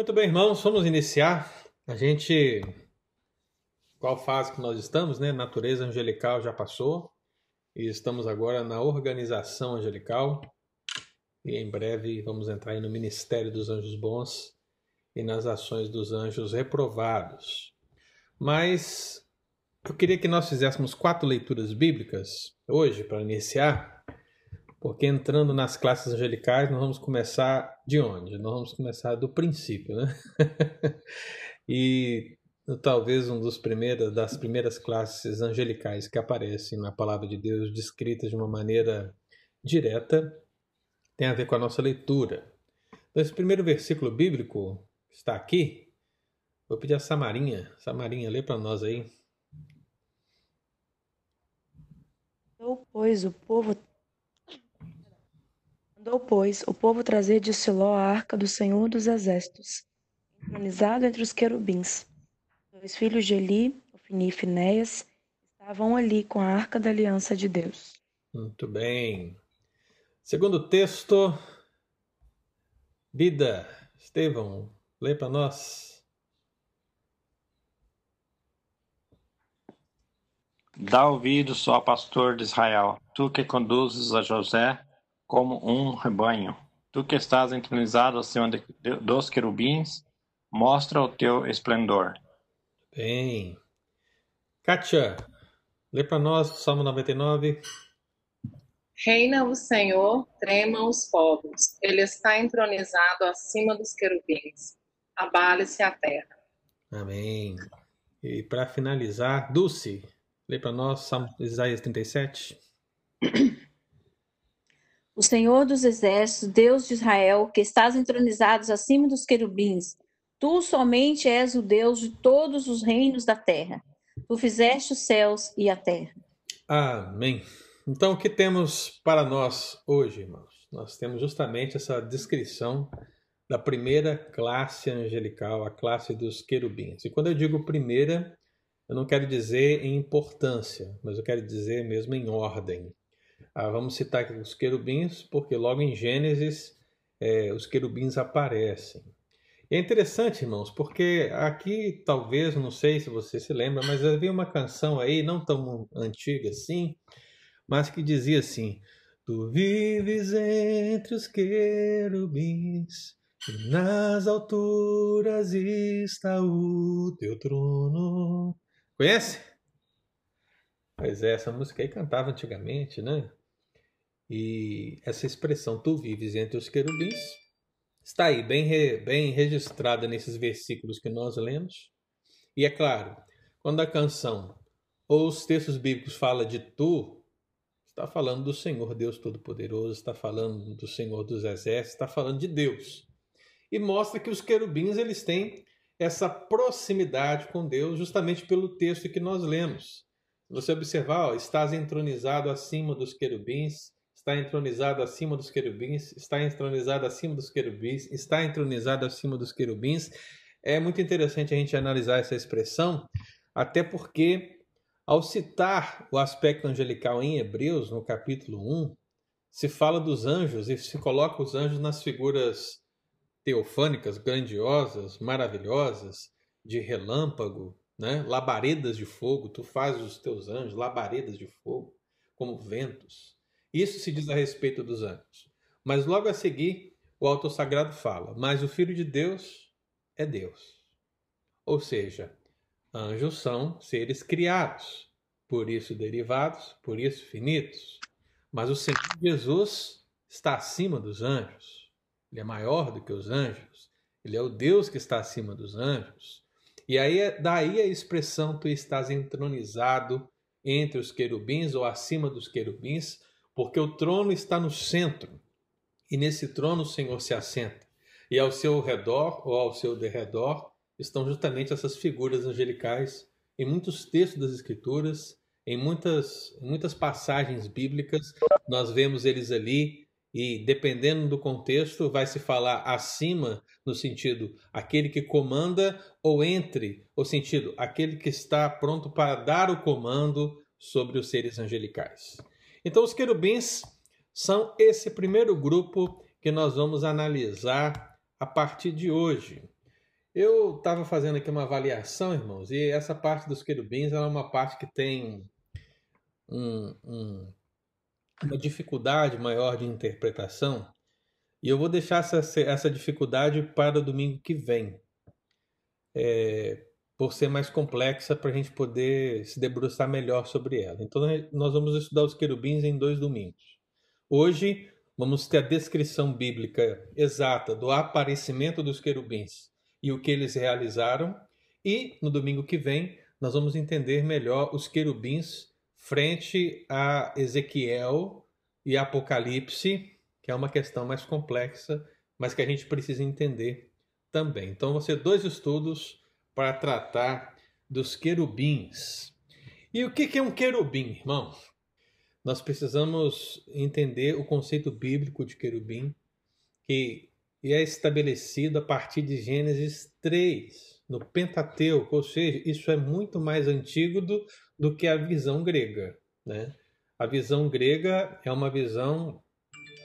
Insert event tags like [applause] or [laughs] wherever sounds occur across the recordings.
Muito bem, irmãos, vamos iniciar. A gente. Qual fase que nós estamos, né? Natureza angelical já passou. E estamos agora na organização angelical. E em breve vamos entrar aí no ministério dos anjos bons e nas ações dos anjos reprovados. Mas eu queria que nós fizéssemos quatro leituras bíblicas hoje para iniciar, porque entrando nas classes angelicais nós vamos começar de onde? Nós vamos começar do princípio, né? [laughs] e talvez um dos primeiros das primeiras classes angelicais que aparecem na palavra de Deus descritas de uma maneira direta tem a ver com a nossa leitura. Então, esse primeiro versículo bíblico está aqui. Vou pedir a Samarinha. Samarinha, lê para nós aí. Mandou, pois, o povo Mandou, pois, o povo trazer de Siló a arca do Senhor dos Exércitos, entronizado entre os querubins. Dois filhos de Eli, Ofni e Finéias, estavam ali com a arca da aliança de Deus. Muito bem. Segundo texto, Bida, Estevão, lê para nós. Dá ouvido só, pastor de Israel, tu que conduzes a José como um rebanho. Tu que estás entronizado acima de, dos querubins, mostra o teu esplendor. Bem. Kátia, lê para nós Salmo 99. Reina o Senhor, tremam os povos. Ele está entronizado acima dos querubins. Abale-se a terra. Amém. E para finalizar, Dulce, lê para nós Salmo Isaías 37. [clears throat] O Senhor dos exércitos, Deus de Israel, que estás entronizados acima dos querubins, tu somente és o Deus de todos os reinos da terra. Tu fizeste os céus e a terra. Amém. Então, o que temos para nós hoje, irmãos? Nós temos justamente essa descrição da primeira classe angelical, a classe dos querubins. E quando eu digo primeira, eu não quero dizer em importância, mas eu quero dizer mesmo em ordem. Ah, vamos citar aqui os querubins, porque logo em Gênesis é, os querubins aparecem. É interessante, irmãos, porque aqui talvez, não sei se você se lembra, mas havia uma canção aí, não tão antiga assim, mas que dizia assim: Tu vives entre os querubins, e nas alturas está o teu trono. Conhece? Pois é, essa música aí cantava antigamente, né? E essa expressão, tu vives entre os querubins, está aí bem, re, bem registrada nesses versículos que nós lemos. E é claro, quando a canção ou os textos bíblicos fala de tu, Está falando do Senhor Deus Todo-Poderoso, está falando do Senhor dos Exércitos, está falando de Deus. E mostra que os querubins eles têm essa proximidade com Deus justamente pelo texto que nós lemos. Você observar, ó, estás entronizado acima dos querubins, está entronizado acima dos querubins, está entronizado acima dos querubins, está entronizado acima dos querubins. É muito interessante a gente analisar essa expressão, até porque ao citar o aspecto angelical em Hebreus, no capítulo 1, se fala dos anjos e se coloca os anjos nas figuras teofânicas, grandiosas, maravilhosas, de relâmpago, né? labaredas de fogo. Tu fazes os teus anjos labaredas de fogo, como ventos. Isso se diz a respeito dos anjos. Mas logo a seguir, o autor sagrado fala: Mas o Filho de Deus é Deus. Ou seja, Anjos são seres criados, por isso derivados, por isso finitos. Mas o Senhor Jesus está acima dos anjos. Ele é maior do que os anjos. Ele é o Deus que está acima dos anjos. E aí daí a expressão tu estás entronizado entre os querubins ou acima dos querubins, porque o trono está no centro. E nesse trono o Senhor se assenta. E ao seu redor ou ao seu derredor estão justamente essas figuras angelicais em muitos textos das Escrituras, em muitas, muitas passagens bíblicas, nós vemos eles ali e dependendo do contexto vai se falar acima no sentido aquele que comanda ou entre o sentido aquele que está pronto para dar o comando sobre os seres angelicais. Então os querubins são esse primeiro grupo que nós vamos analisar a partir de hoje. Eu estava fazendo aqui uma avaliação, irmãos, e essa parte dos querubins é uma parte que tem um, um, uma dificuldade maior de interpretação, e eu vou deixar essa, essa dificuldade para o domingo que vem, é, por ser mais complexa para a gente poder se debruçar melhor sobre ela. Então, nós vamos estudar os querubins em dois domingos. Hoje, vamos ter a descrição bíblica exata do aparecimento dos querubins e o que eles realizaram, e no domingo que vem, nós vamos entender melhor os querubins frente a Ezequiel e Apocalipse, que é uma questão mais complexa, mas que a gente precisa entender também. Então, vão ser dois estudos para tratar dos querubins. E o que é um querubim, irmão? Nós precisamos entender o conceito bíblico de querubim, que é estabelecido a partir de Gênesis 3, no Pentateuco, ou seja, isso é muito mais antigo do, do que a visão grega. Né? A visão grega é uma visão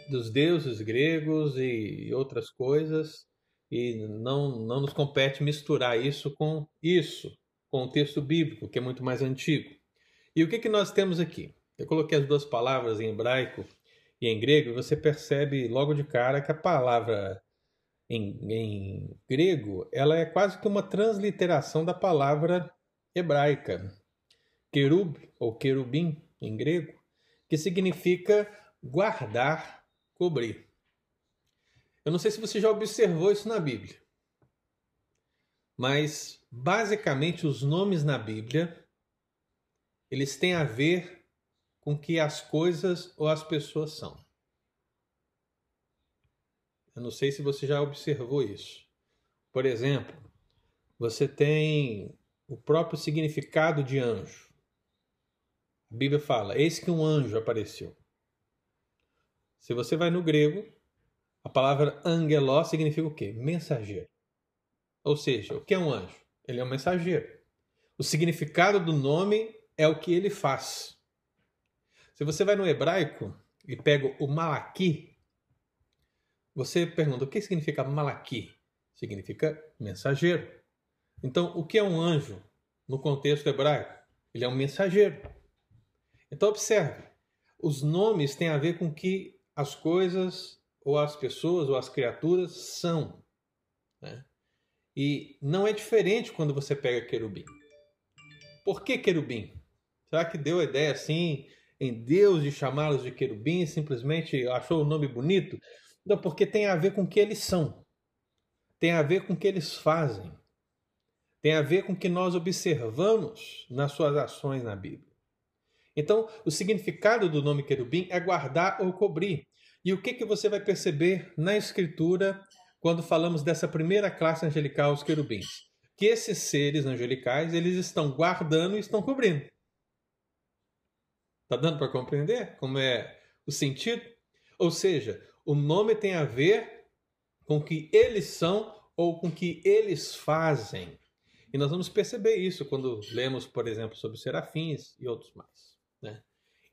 dos deuses gregos e outras coisas, e não, não nos compete misturar isso com isso, com o texto bíblico, que é muito mais antigo. E o que, que nós temos aqui? Eu coloquei as duas palavras em hebraico e em grego, e você percebe logo de cara que a palavra em, em grego ela é quase que uma transliteração da palavra hebraica querub ou querubim em grego, que significa guardar, cobrir. Eu não sei se você já observou isso na Bíblia, mas basicamente os nomes na Bíblia eles têm a ver com que as coisas ou as pessoas são. Eu não sei se você já observou isso. Por exemplo, você tem o próprio significado de anjo. A Bíblia fala: Eis que um anjo apareceu. Se você vai no grego, a palavra angeló significa o quê? Mensageiro. Ou seja, o que é um anjo? Ele é um mensageiro. O significado do nome é o que ele faz. Se você vai no hebraico e pega o malaqui, você pergunta o que significa malaqui? Significa mensageiro. Então, o que é um anjo no contexto hebraico? Ele é um mensageiro. Então observe, os nomes têm a ver com que as coisas, ou as pessoas, ou as criaturas são. Né? E não é diferente quando você pega querubim. Por que querubim? Será que deu a ideia assim em Deus de chamá-los de querubim simplesmente achou o nome bonito? Não, porque tem a ver com o que eles são. Tem a ver com o que eles fazem. Tem a ver com o que nós observamos nas suas ações na Bíblia. Então, o significado do nome querubim é guardar ou cobrir. E o que, que você vai perceber na Escritura quando falamos dessa primeira classe angelical, os querubins? Que esses seres angelicais, eles estão guardando e estão cobrindo. Está dando para compreender como é o sentido? Ou seja, o nome tem a ver com o que eles são ou com o que eles fazem. E nós vamos perceber isso quando lemos, por exemplo, sobre serafins e outros mais. Né?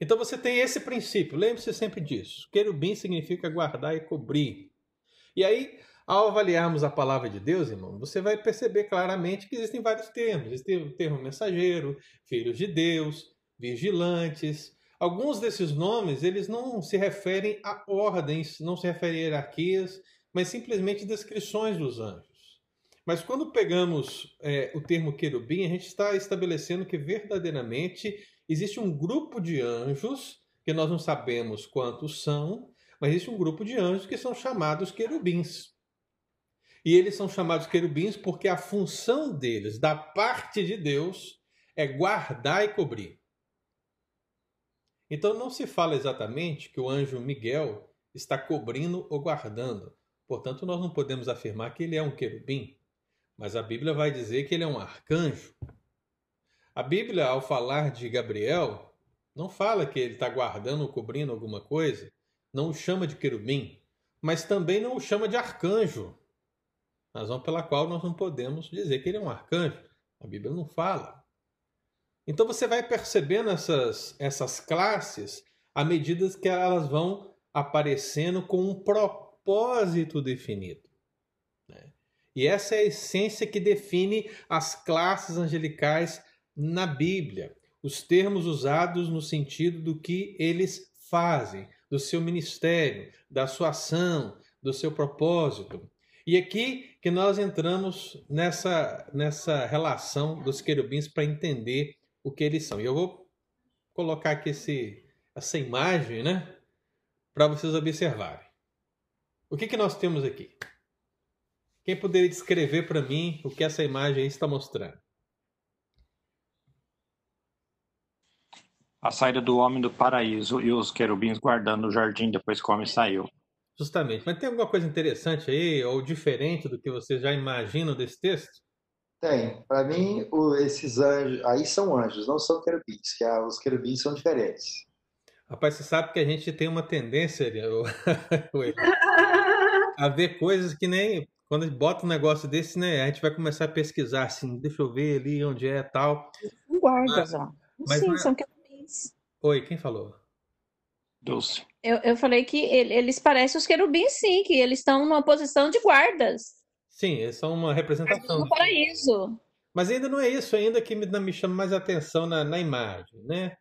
Então você tem esse princípio, lembre-se sempre disso. Querubim significa guardar e cobrir. E aí, ao avaliarmos a palavra de Deus, irmão, você vai perceber claramente que existem vários termos. Existe o termo mensageiro, filhos de Deus, vigilantes. Alguns desses nomes, eles não se referem a ordens, não se referem a hierarquias, mas simplesmente descrições dos anjos. Mas quando pegamos é, o termo querubim, a gente está estabelecendo que verdadeiramente existe um grupo de anjos, que nós não sabemos quantos são, mas existe um grupo de anjos que são chamados querubins. E eles são chamados querubins porque a função deles, da parte de Deus, é guardar e cobrir. Então não se fala exatamente que o anjo Miguel está cobrindo ou guardando. Portanto, nós não podemos afirmar que ele é um querubim, mas a Bíblia vai dizer que ele é um arcanjo. A Bíblia, ao falar de Gabriel, não fala que ele está guardando ou cobrindo alguma coisa, não o chama de querubim, mas também não o chama de arcanjo, razão pela qual nós não podemos dizer que ele é um arcanjo. A Bíblia não fala. Então você vai percebendo essas, essas classes à medida que elas vão aparecendo com um propósito definido. Né? E essa é a essência que define as classes angelicais na Bíblia. Os termos usados no sentido do que eles fazem, do seu ministério, da sua ação, do seu propósito. E aqui que nós entramos nessa, nessa relação dos querubins para entender o que eles são. E eu vou colocar aqui esse, essa imagem, né, para vocês observarem. O que, que nós temos aqui? Quem poderia descrever para mim o que essa imagem está mostrando? A saída do homem do paraíso e os querubins guardando o jardim depois que o homem saiu. Justamente. Mas tem alguma coisa interessante aí, ou diferente do que vocês já imaginam desse texto? Tem. Para mim, o, esses anjos, aí são anjos, não são querubins, que a, os querubins são diferentes. Rapaz, você sabe que a gente tem uma tendência [laughs] a ver coisas que nem quando a gente bota um negócio desse, né? A gente vai começar a pesquisar assim, deixa eu ver ali onde é tal. São guardas, ó. mas Sim, não é- são querubins. Oi, quem falou? Dulce. Eu, eu falei que ele- eles parecem os querubins, sim, que eles estão numa posição de guardas Sim, eles são uma representação. no paraíso. Mas ainda não é isso ainda que me, me chama mais atenção na, na imagem, né?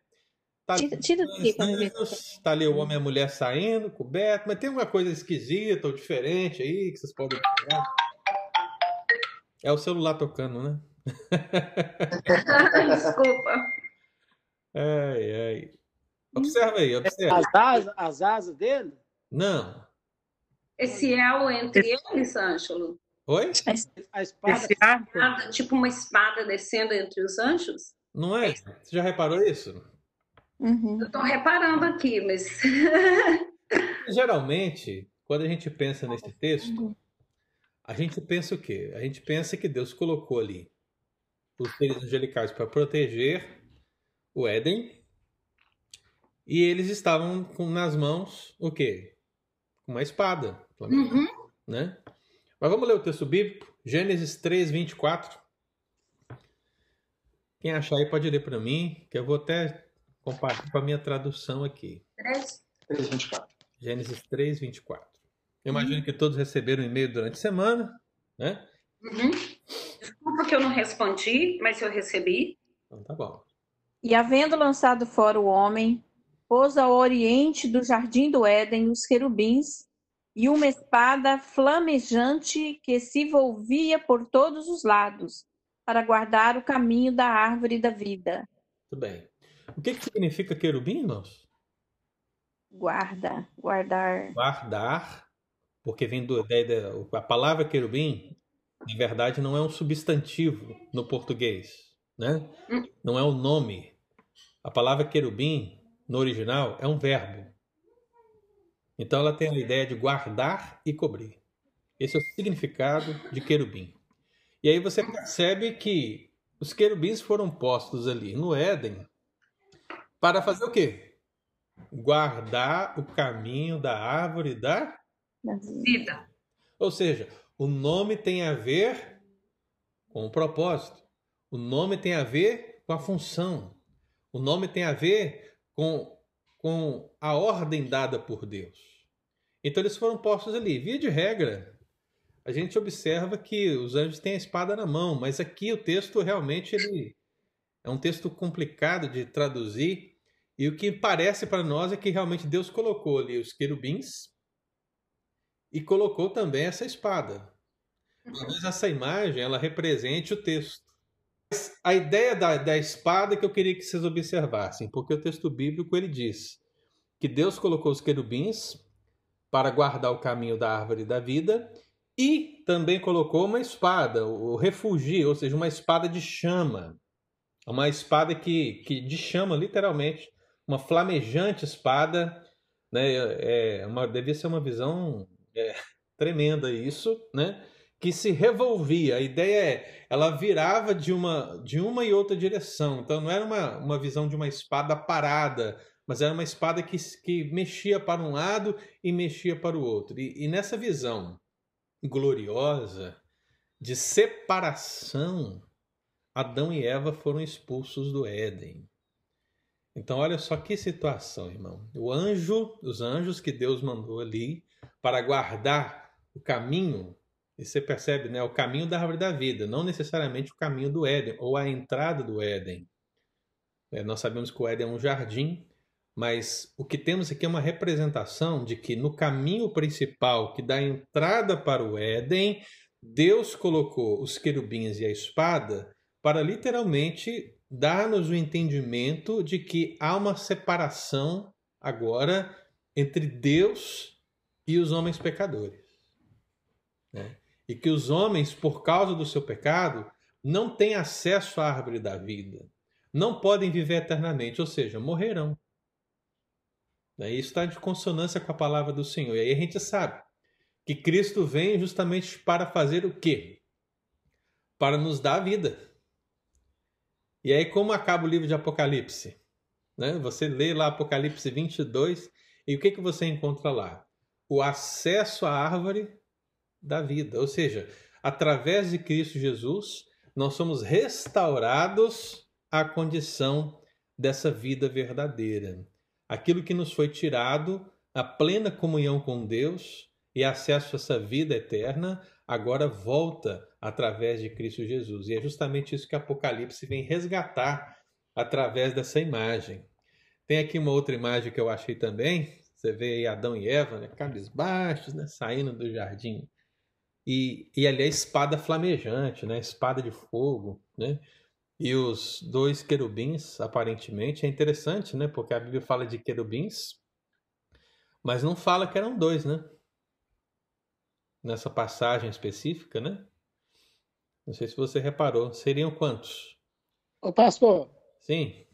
Tá, Tira, tira daqui anjos, tá ali o homem e a mulher saindo, coberto, mas tem alguma coisa esquisita ou diferente aí que vocês podem observar? É o celular tocando, né? [laughs] Desculpa. Ai, ai. Observa aí, observa. As asas, as asas dele? Não. Esse elo entre eles, Ângelo? Oi? A espada. Nada, Tipo uma espada descendo entre os anjos? Não é? Você já reparou isso? Uhum. Eu tô reparando aqui, mas. [laughs] Geralmente, quando a gente pensa nesse texto, a gente pensa o quê? A gente pensa que Deus colocou ali os seres angelicais para proteger o Éden e eles estavam com nas mãos o quê? Uma espada, Uhum. né? Mas vamos ler o texto bíblico, Gênesis 3, 24. Quem achar aí pode ler para mim, que eu vou até compartilhar com a minha tradução aqui. Três. 324. Gênesis 3, 24. Eu imagino que todos receberam e-mail durante a semana, né? Uhum. Desculpa que eu não respondi, mas eu recebi. Então tá bom. E havendo lançado fora o homem, pôs ao oriente do jardim do Éden os querubins e uma espada flamejante que se volvia por todos os lados, para guardar o caminho da árvore da vida. Tudo bem. O que, que significa querubim, irmãos? Guarda, guardar. Guardar, porque vem do, da, da- a palavra querubim, na verdade, não é um substantivo no português, né? Não é um nome. A palavra querubim, no original, é um verbo. Então ela tem a ideia de guardar e cobrir. Esse é o significado de querubim. E aí você percebe que os querubins foram postos ali no Éden para fazer o quê? Guardar o caminho da árvore da. Vida. Ou seja, o nome tem a ver com o propósito. O nome tem a ver com a função. O nome tem a ver com, com a ordem dada por Deus. Então eles foram postos ali. Via de regra, a gente observa que os anjos têm a espada na mão, mas aqui o texto realmente ele é um texto complicado de traduzir. E o que parece para nós é que realmente Deus colocou ali os querubins e colocou também essa espada. Talvez essa imagem ela represente o texto. A ideia da, da espada que eu queria que vocês observassem, porque o texto bíblico ele diz que Deus colocou os querubins para guardar o caminho da árvore da vida e também colocou uma espada, o refugio, ou seja, uma espada de chama. Uma espada que, que de chama, literalmente, uma flamejante espada, né? É uma, devia ser uma visão é, tremenda isso, né? Que se revolvia. A ideia é, ela virava de uma, de uma e outra direção. Então não era uma, uma visão de uma espada parada, mas era uma espada que, que mexia para um lado e mexia para o outro. E, e nessa visão gloriosa de separação, Adão e Eva foram expulsos do Éden. Então, olha só que situação, irmão. O anjo, os anjos que Deus mandou ali para guardar o caminho E você percebe, né? O caminho da árvore da vida, não necessariamente o caminho do Éden ou a entrada do Éden. É, nós sabemos que o Éden é um jardim, mas o que temos aqui é uma representação de que no caminho principal que dá entrada para o Éden, Deus colocou os querubins e a espada para literalmente dar-nos o entendimento de que há uma separação agora entre Deus e os homens pecadores. Né? E que os homens, por causa do seu pecado, não têm acesso à árvore da vida. Não podem viver eternamente, ou seja, morrerão. Isso está de consonância com a palavra do Senhor. E aí a gente sabe que Cristo vem justamente para fazer o quê? Para nos dar vida. E aí, como acaba o livro de Apocalipse? Né? Você lê lá Apocalipse 22 e o que, que você encontra lá? O acesso à árvore da vida. Ou seja, através de Cristo Jesus, nós somos restaurados à condição dessa vida verdadeira. Aquilo que nos foi tirado, a plena comunhão com Deus e acesso a essa vida eterna, agora volta através de Cristo Jesus. E é justamente isso que Apocalipse vem resgatar através dessa imagem. Tem aqui uma outra imagem que eu achei também. Você vê aí Adão e Eva, né, cabisbaixos, né, saindo do jardim e, e ali a espada flamejante, né? Espada de fogo, né? E os dois querubins, aparentemente, é interessante, né? Porque a Bíblia fala de querubins, mas não fala que eram dois, né? Nessa passagem específica, né? Não sei se você reparou. Seriam quantos? Ô, pastor. Sim.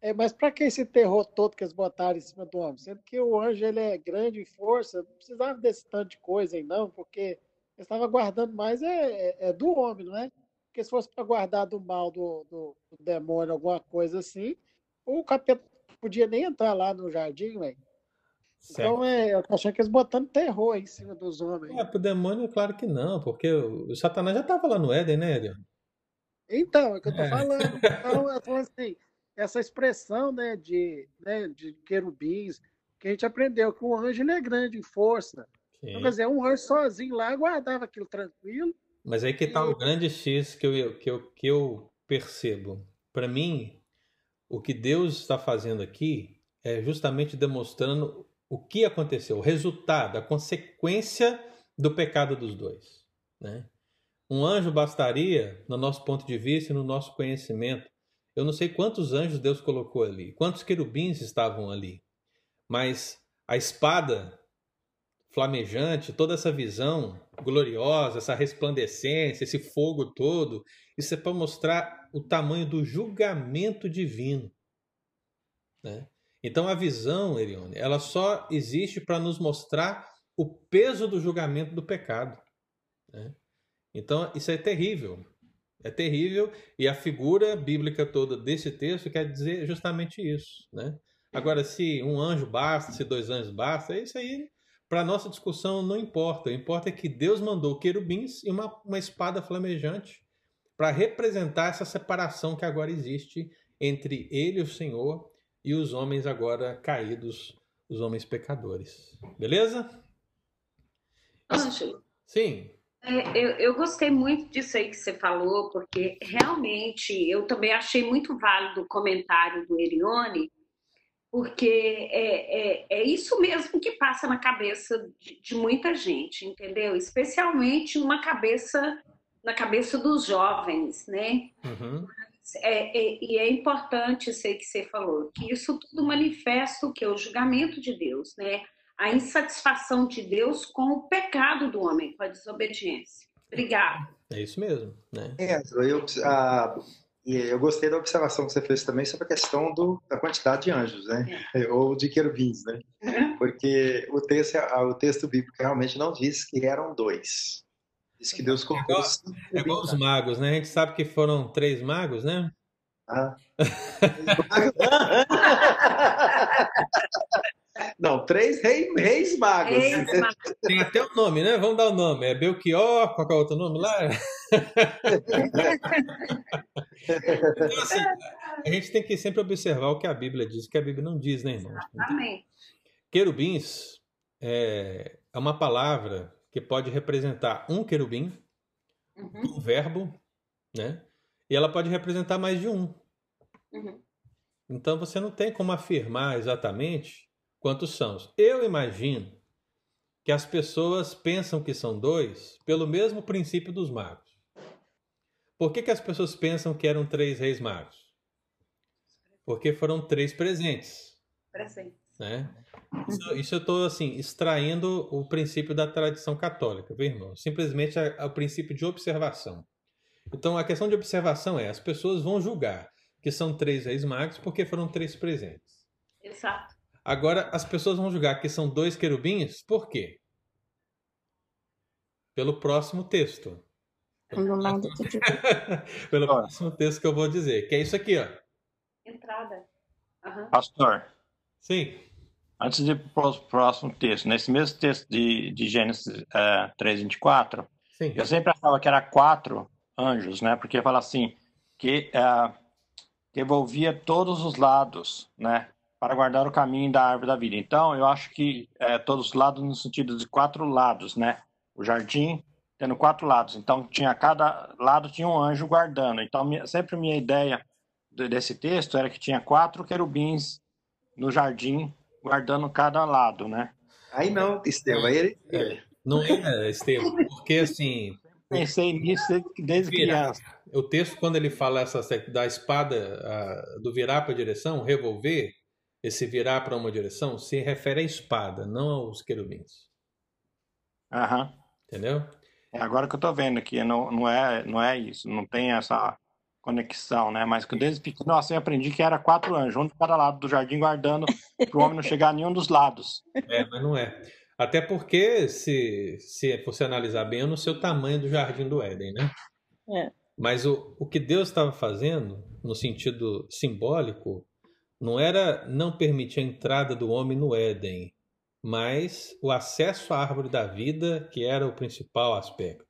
É, mas para que esse terror todo que eles botaram em cima do homem? Sendo que o anjo ele é grande em força, não precisava desse tanto de coisa aí, não, porque estava guardando mais é, é, é, do homem, não é? Porque se fosse para guardar do mal do, do, do, demônio, alguma coisa assim, o capeta podia nem entrar lá no jardim, velho. Então é, eu tô achando que eles botando terror em cima dos homens. É, pro demônio, claro que não, porque o Satanás já estava lá no Éden, né, Elion? Então, é o que eu tô é. falando. [laughs] Então, eu tô assim, essa expressão, né, de, né, de querubins, que a gente aprendeu que o anjo ele é grande em força, então, quer dizer, um anjo sozinho lá guardava aquilo tranquilo. Mas aí que está o grande X que eu, que eu, que eu percebo. Para mim, o que Deus está fazendo aqui é justamente demonstrando o que aconteceu, o resultado, a consequência do pecado dos dois. Né? Um anjo bastaria, no nosso ponto de vista e no nosso conhecimento. Eu não sei quantos anjos Deus colocou ali, quantos querubins estavam ali, mas a espada flamejante, toda essa visão gloriosa, essa resplandecência, esse fogo todo, isso é para mostrar o tamanho do julgamento divino. Né? Então a visão, Erione, ela só existe para nos mostrar o peso do julgamento do pecado. Né? Então isso é terrível. É terrível e a figura bíblica toda desse texto quer dizer justamente isso. Né? Agora, se um anjo basta, se dois anjos basta, isso aí para nossa discussão não importa. O importa é que Deus mandou querubins e uma, uma espada flamejante para representar essa separação que agora existe entre ele, o Senhor, e os homens agora caídos, os homens pecadores. Beleza? Ângelo. Sim. É, eu, eu, gostei muito disso aí que você falou, porque realmente eu também achei muito válido o comentário do Erione, porque é, é, é, isso mesmo que passa na cabeça de, de, muita gente, entendeu? Especialmente uma cabeça na cabeça dos jovens, né? Uhum. É, é, e é importante isso aí que você falou, que isso tudo manifesta o que? O julgamento de Deus, né? A insatisfação de Deus com o pecado do homem, com a desobediência. Obrigada. É isso mesmo, né? É, eu, a, e eu gostei da observação que você fez também sobre a questão do, da quantidade de anjos, né? É. [laughs] Ou de querubins, né? É. Porque o texto, o texto bíblico realmente não diz que eram dois. Diz que Deus colocou. É igual, é igual os magos, né? A gente sabe que foram três magos, né? Ah. [laughs] [laughs] Não, três reis, reis magos. Reis [laughs] Tem até o nome, né? Vamos dar o nome. É Belchior, qual é o outro nome lá? [laughs] então, assim, a gente tem que sempre observar o que a Bíblia diz, o que a Bíblia não diz, né, irmão? Amém. Querubins é, é uma palavra que que pode representar um querubim, Uhum, um verbo, né? E ela pode representar mais de um. uhum. Então você não tem como afirmar exatamente quantos são. Eu imagino que as pessoas pensam que são dois pelo mesmo princípio dos magos. Por que, que as pessoas pensam que eram três reis magos? Porque foram três presentes. Presente. né? Isso, isso eu estou assim extraindo o princípio da tradição católica, viu, irmão? Simplesmente o princípio de observação. Então a questão de observação é: as pessoas vão julgar que são três reis magos porque foram três presentes. Exato. Agora as pessoas vão julgar que são dois querubins, por quê? Pelo próximo texto. Do lado do tipo, Pelo próximo texto que eu vou dizer, que é isso aqui, ó. Entrada. Aham. Pastor, Sim. antes de ir para o próximo texto, nesse mesmo texto de, de Gênesis é, 3, 24, Sim. eu sempre achava que era quatro anjos, né? Porque fala assim, que, é, que envolvia todos os lados, né? Para guardar o caminho da árvore da vida. Então, eu acho que é, todos os lados no sentido de quatro lados, né? O jardim tendo quatro lados. Então, tinha cada lado tinha um anjo guardando. Então, minha- sempre minha ideia de- desse texto era que tinha quatro querubins no jardim guardando cada lado, né? Aí não, Estevão, aí ele, É, não é, Estevam, porque assim, Pensei nisso desde- Virar. criança. o texto, quando ele fala essa da espada, ah, do virar para a direção, revolver, esse virar para uma direção, se refere à espada, não aos querubins. Aham. Entendeu? É agora que eu tô vendo aqui, não, não, é, não é isso, não tem essa conexão, né? Mas que eu desde pequeno assim, eu aprendi que era quatro anjos, um de cada lado do jardim guardando para o homem não chegar a nenhum dos lados. É, mas não é. Até porque, se, se você analisar bem, é no seu tamanho do jardim do Éden, né? É. Mas o, o que Deus estava fazendo, no sentido simbólico, não era não permitir a entrada do homem no Éden, mas o acesso à árvore da vida, que era o principal aspecto.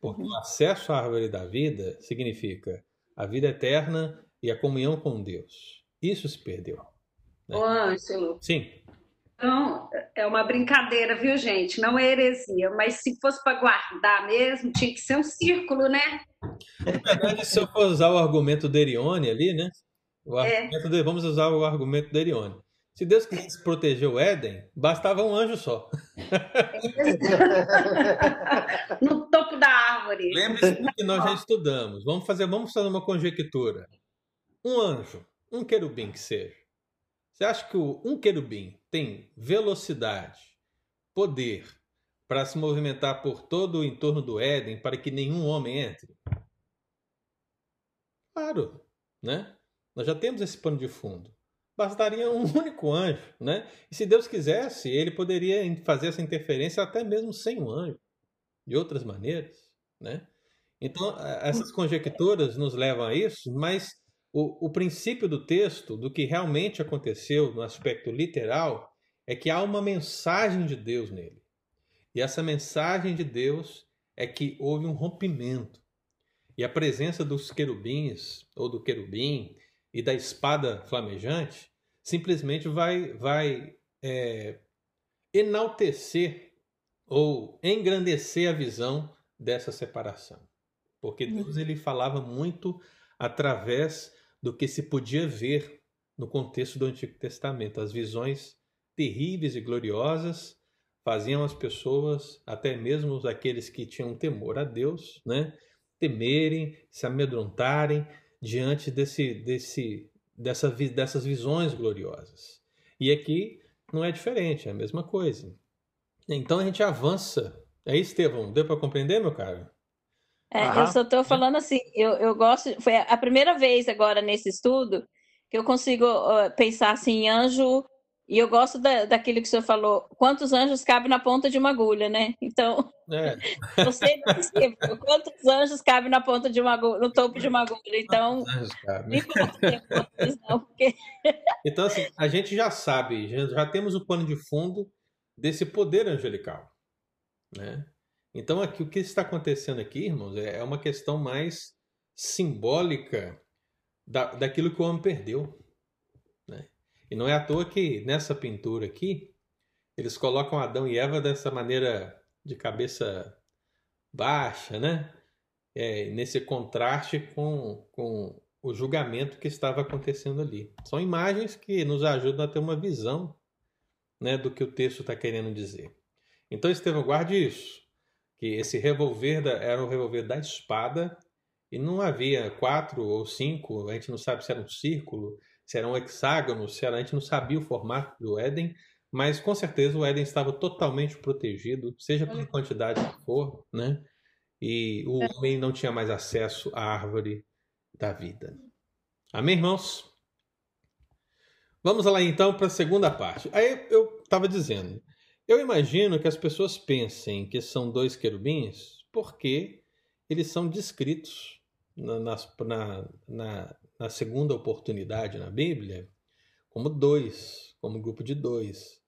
Porque o acesso à árvore da vida significa a vida eterna e a comunhão com Deus. Isso se perdeu. É. Ô, Ângelo, Sim, então, é uma brincadeira, viu, gente? Não é heresia, mas se fosse para guardar mesmo, tinha que ser um círculo, né? Na verdade, se eu for usar o argumento do Erione ali, né? O É. argumento de- vamos usar o argumento do Erione. Se Deus quisesse proteger o Éden, bastava um anjo só. [laughs] no topo da árvore. Lembre-se do que nós já estudamos. Vamos fazer, vamos fazer uma conjectura. Um anjo, um querubim que seja. Você acha que o- um querubim tem velocidade, poder para se movimentar por todo o entorno do Éden para que nenhum homem entre? Claro, né? Nós já temos esse pano de fundo. Bastaria um [laughs] único anjo, né? E se Deus quisesse, ele poderia fazer essa interferência até mesmo sem um anjo, de outras maneiras, né? Então, essas conjecturas nos levam a isso, mas o, o princípio do texto, do que realmente aconteceu no aspecto literal, é que há uma mensagem de Deus nele. E essa mensagem de Deus é que houve um rompimento. E a presença dos querubins, ou do querubim, e da espada flamejante, simplesmente vai, vai é, enaltecer ou engrandecer a visão dessa separação. Porque Deus ele falava muito através do que se podia ver no contexto do Antigo Testamento. As visões terríveis e gloriosas faziam as pessoas, até mesmo aqueles que tinham temor a Deus, né, temerem, se amedrontarem diante desse, desse, dessa, dessas visões gloriosas. E aqui não é diferente, é a mesma coisa. Então a gente avança. É isso, Estevão? Deu para compreender, meu caro? É, eu só estou falando assim, eu, eu gosto, foi a primeira vez agora nesse estudo que eu consigo ó, pensar assim anjo, e eu gosto da, daquilo que o senhor falou, quantos anjos cabem na ponta de uma agulha, né? Então, É, eu sei do quantos anjos cabem na ponta de uma agulha, no topo de uma agulha, então, anjos, não, porque [laughs] Então, assim, a gente já sabe, já, temos o pano de fundo desse poder angelical, né? Então, aqui, o que está acontecendo aqui, irmãos, é é uma questão mais simbólica da, daquilo que o homem perdeu? E não é à toa que nessa pintura aqui, eles colocam Adão e Eva dessa maneira de cabeça baixa, né? É, nesse contraste com, com o julgamento que estava acontecendo ali. São imagens que nos ajudam a ter uma visão né, do que o texto está querendo dizer. Então, Estevão, guarde isso, que esse revolver da, era o revolver da espada e não havia quatro ou cinco, a gente não sabe se era um círculo, se era um hexágono, se era, a gente não sabia o formato do Éden, mas com certeza o Éden estava totalmente protegido, seja pela quantidade que for, né? E o homem não tinha mais acesso à árvore da vida. Amém, irmãos? Vamos lá então para a segunda parte. Aí eu estava dizendo, eu imagino que as pessoas pensem que são dois querubins porque eles são descritos na, na, na, na segunda oportunidade na Bíblia como dois, como grupo de dois.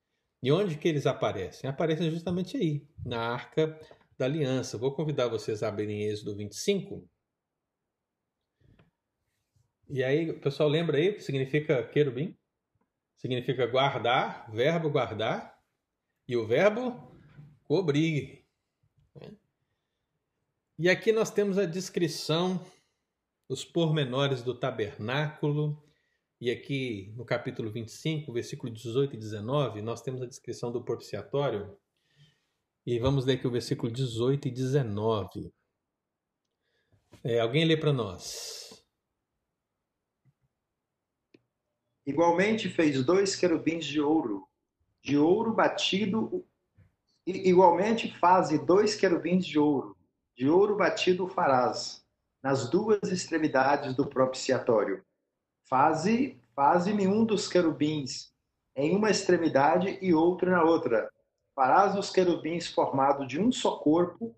E onde que eles aparecem? Aparecem justamente aí, na Arca da Aliança. Vou convidar vocês a abrirem Êxodo 25. E aí, pessoal lembra aí o que significa querubim? Significa guardar, verbo guardar, e o verbo cobrir. E aqui nós temos a descrição, os pormenores do tabernáculo, e aqui no capítulo 25, versículo 18 e 19, nós temos a descrição do propiciatório. E vamos ler aqui o versículo 18 e 19. É, alguém lê para nós. Igualmente fez dois querubins de ouro, de ouro batido. Igualmente faze dois querubins de ouro, de ouro batido farás, nas duas extremidades do propiciatório Faze, faze-me um dos querubins em uma extremidade e outro na outra. Farás os querubins formados de um só corpo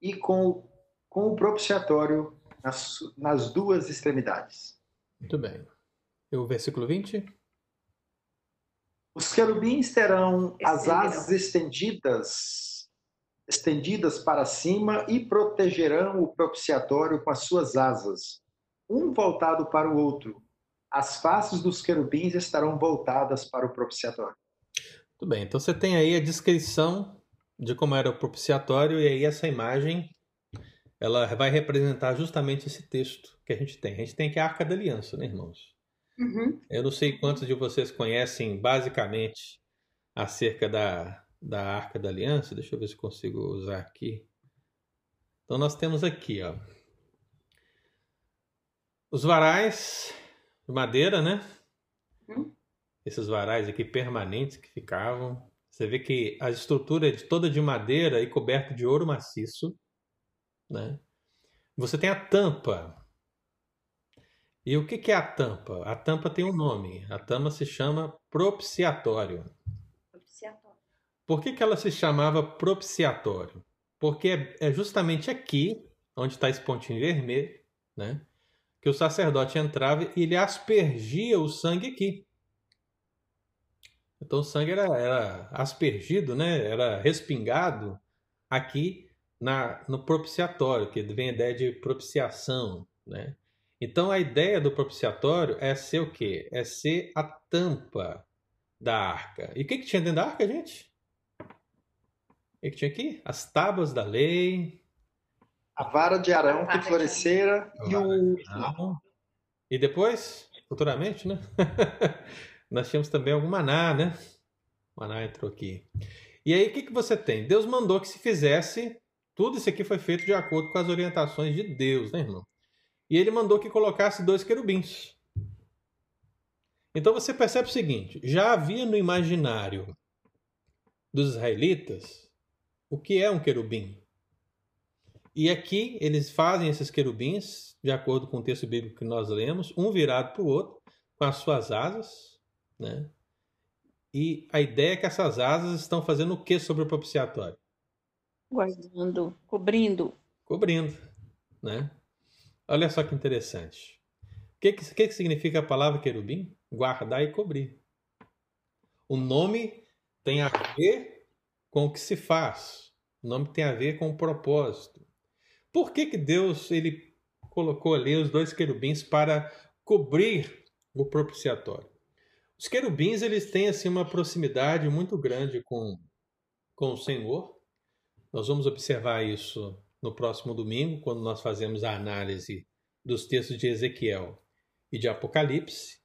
e com, com o propiciatório nas, nas duas extremidades. Muito bem. E o versículo 20? Os querubins terão as asas estendidas, estendidas para cima e protegerão o propiciatório com as suas asas, um voltado para o outro, as faces dos querubins estarão voltadas para o propiciatório. Muito bem, então você tem aí a descrição de como era o propiciatório e aí essa imagem ela vai representar justamente esse texto que a gente tem. A gente tem aqui a Arca da Aliança, né, irmãos? Uhum. Eu não sei quantos de vocês conhecem basicamente acerca da, da Arca da Aliança. Deixa eu ver se consigo usar aqui. Então nós temos aqui, ó, os varais de madeira, né? Hum? Esses varais aqui permanentes que ficavam. Você vê que a estrutura é toda de madeira e coberta de ouro maciço, né? Você tem a tampa. E o que é a tampa? A tampa tem um nome. A tampa se chama propiciatório. Propiciatório. Por que, que ela se chamava propiciatório? Porque é justamente aqui, onde está esse pontinho vermelho, né? que o sacerdote entrava e ele aspergia o sangue aqui. Então o sangue era, era aspergido, né? era respingado aqui na, no propiciatório, que vem a ideia de propiciação. Né? Então a ideia do propiciatório é ser o quê? É ser a tampa da arca. E o que, que tinha dentro da arca, gente? O que, que tinha aqui? As tábuas da lei, a vara de Arão que florescera e o. E depois, futuramente, né? [laughs] Nós tínhamos também algum maná, né? O maná entrou aqui. E aí, o que, que você tem? Deus mandou que se fizesse. Tudo isso aqui foi feito de acordo com as orientações de Deus, né, irmão? E ele mandou que colocasse dois querubins. Então você percebe o seguinte: já havia no imaginário dos israelitas o que é um querubim. E aqui eles fazem esses querubins, de acordo com o texto bíblico que nós lemos, um virado para o outro, com as suas asas, né? E a ideia é que essas asas estão fazendo o que sobre o propiciatório? Guardando, cobrindo. Cobrindo, né? Olha só que interessante. O que, que, que significa a palavra querubim? Guardar e cobrir. O nome tem a ver com o que se faz. O nome tem a ver com o propósito. Por que, que Deus ele colocou ali os dois querubins para cobrir o propiciatório? Os querubins eles têm assim uma proximidade muito grande com, com o Senhor, Nós vamos observar isso no próximo domingo, quando nós fazemos a análise dos textos de Ezequiel e de Apocalipse.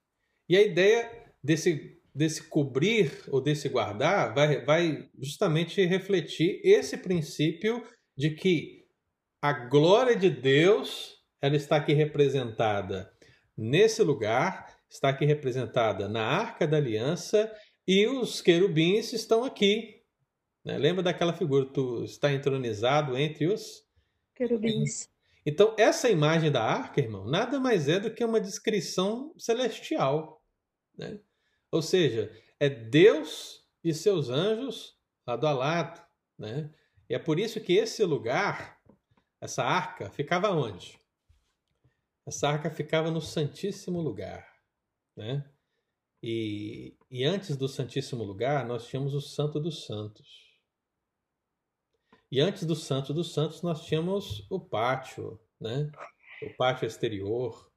E a ideia desse, desse cobrir ou desse guardar vai, vai justamente refletir esse princípio de que a glória de Deus ela está aqui representada nesse lugar, está aqui representada na Arca da Aliança e os querubins estão aqui. Né? Lembra daquela figura? Tu está entronizado entre os Querubins. [laughs] Então, essa imagem da arca, irmão, nada mais é do que uma descrição celestial. Né? Ou seja, é Deus e seus anjos lado a lado. Né? E é por isso que esse lugar, essa arca, ficava onde? Essa arca ficava no Santíssimo Lugar. Né? E, e antes do Santíssimo Lugar, nós tínhamos o Santo dos Santos. E antes do Santo dos Santos, nós tínhamos o pátio, né? o pátio exterior.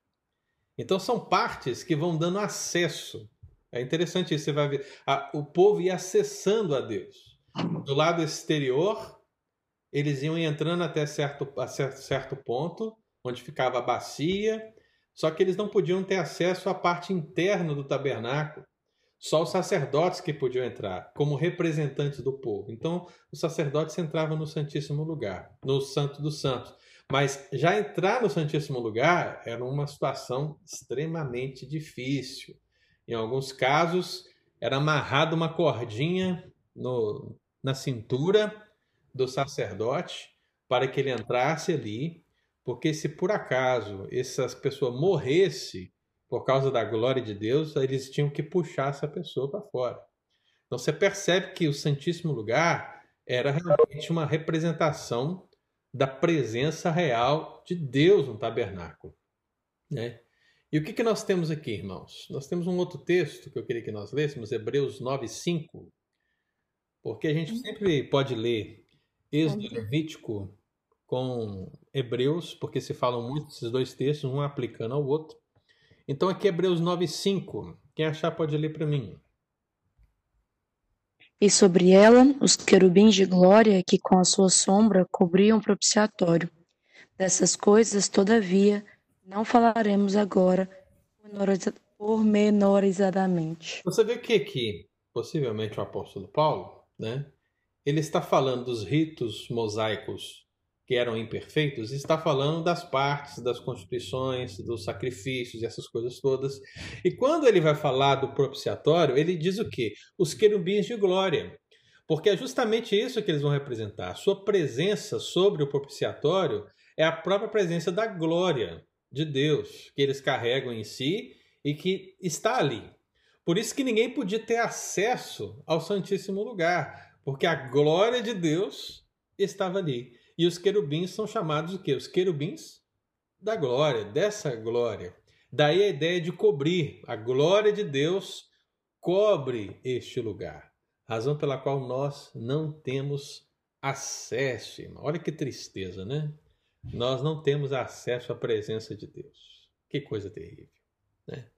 Então, são partes que vão dando acesso. É interessante isso, você vai ver. A, o povo ia acessando a Deus. Do lado exterior, eles iam entrando até certo, a certo ponto, onde ficava a bacia, só que eles não podiam ter acesso à parte interna do tabernáculo. Só os sacerdotes que podiam entrar, como representantes do povo. Então, os sacerdotes entravam no Santíssimo Lugar, no Santo dos Santos. Mas já entrar no Santíssimo Lugar era uma situação extremamente difícil. Em alguns casos, era amarrada uma cordinha no, na cintura do sacerdote para que ele entrasse ali, porque se por acaso essa pessoa morresse por causa da glória de Deus, eles tinham que puxar essa pessoa para fora. Então você percebe que o Santíssimo Lugar era realmente uma representação da presença real de Deus no tabernáculo. Né? E o que, que nós temos aqui, irmãos? Nós temos um outro texto que eu queria que nós lêssemos, Hebreus 9, 5. Porque a gente sempre pode ler Êxodo e Levítico com Hebreus, porque se falam muito esses dois textos, um aplicando ao outro. Então aqui é Hebreus 9:5. Quem achar pode ler para mim. E sobre ela os querubins de glória que com a sua sombra cobriam o propiciatório. Dessas coisas, todavia, não falaremos agora pormenorizadamente. Você vê que aqui, possivelmente o apóstolo Paulo, né, ele está falando dos ritos mosaicos que eram imperfeitos, está falando das partes, das constituições, dos sacrifícios e essas coisas todas. E quando ele vai falar do propiciatório, ele diz o quê? Os querubins de glória. Porque é justamente isso que eles vão representar. A sua presença sobre o propiciatório é a própria presença da glória de Deus, que eles carregam em si e que está ali. Por isso que ninguém podia ter acesso ao Santíssimo Lugar, porque a glória de Deus estava ali. E os querubins são chamados o quê? Os querubins da glória, dessa glória. Daí a ideia de cobrir. A glória de Deus cobre este lugar. Razão pela qual nós não temos acesso. Irmão. Olha que tristeza, né? Nós não temos acesso à presença de Deus. Que coisa terrível, né?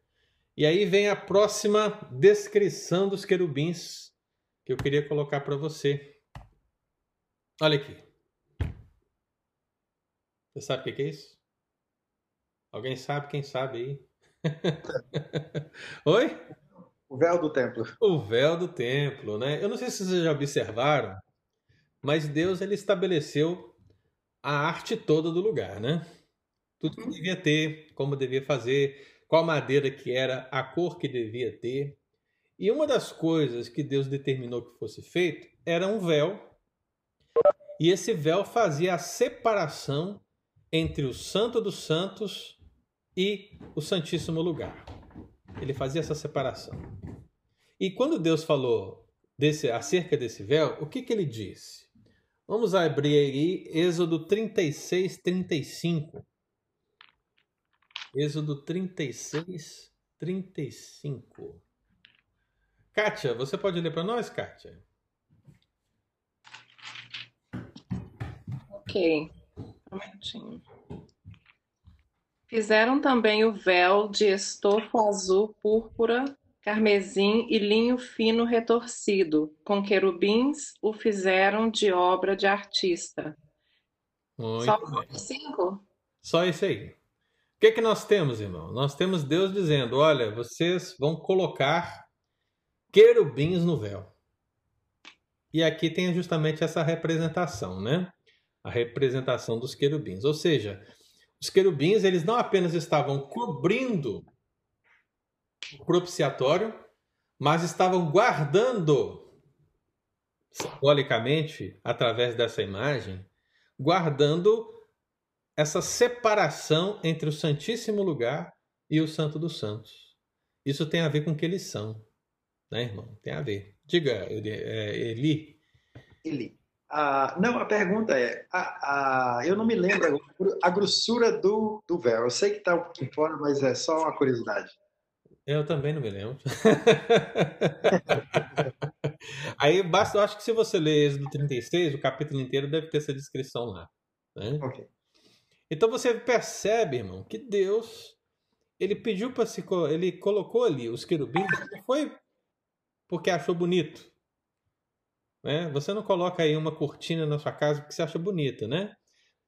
E aí vem a próxima descrição dos querubins que eu queria colocar para você. Olha aqui. Você sabe o que é isso? Alguém sabe? Quem sabe aí? [laughs] Oi? O véu do templo. O véu do templo, né? Eu não sei se vocês já observaram, mas Deus ele estabeleceu a arte toda do lugar, né? Tudo que devia ter, como devia fazer, qual madeira que era, a cor que devia ter. E uma das coisas que Deus determinou que fosse feito era um véu. E esse véu fazia a separação entre o Santo dos Santos e o Santíssimo Lugar. Ele fazia essa separação. E quando Deus falou desse, acerca desse véu, o que, que ele disse? Vamos abrir aí Êxodo 36, 35. Êxodo 36, 35. Kátia, você pode ler para nós, Kátia? Ok. Um. Fizeram também o véu de estofo azul púrpura carmesim e linho fino retorcido, com querubins o fizeram de obra de artista. Muito Só bem. cinco? Só isso aí. O que, que nós temos, irmão? Nós temos Deus dizendo: olha, vocês vão colocar querubins no véu. E aqui tem justamente essa representação, né? A representação dos querubins. Ou seja, os querubins, eles não apenas estavam cobrindo propiciatório, mas estavam guardando, simbolicamente, através dessa imagem, guardando essa separação entre o Santíssimo Lugar e o Santo dos Santos. Isso tem a ver com o que eles são, né, irmão? Tem a ver. Diga, Eli. é, Eli. Ele. Ah, não, a pergunta é: a, eu não me lembro a grossura do, do véu. Eu sei que está um pouquinho fora, mas é só uma curiosidade. Eu também não me lembro. [laughs] Aí basta, eu acho que se você ler Êxodo 36, o capítulo inteiro deve ter essa descrição lá. né? Ok. Então você percebe, irmão, que Deus ele pediu para se ele colocou ali os querubins, não foi porque achou bonito, né? Você não coloca aí uma cortina na sua casa porque você acha bonita, né?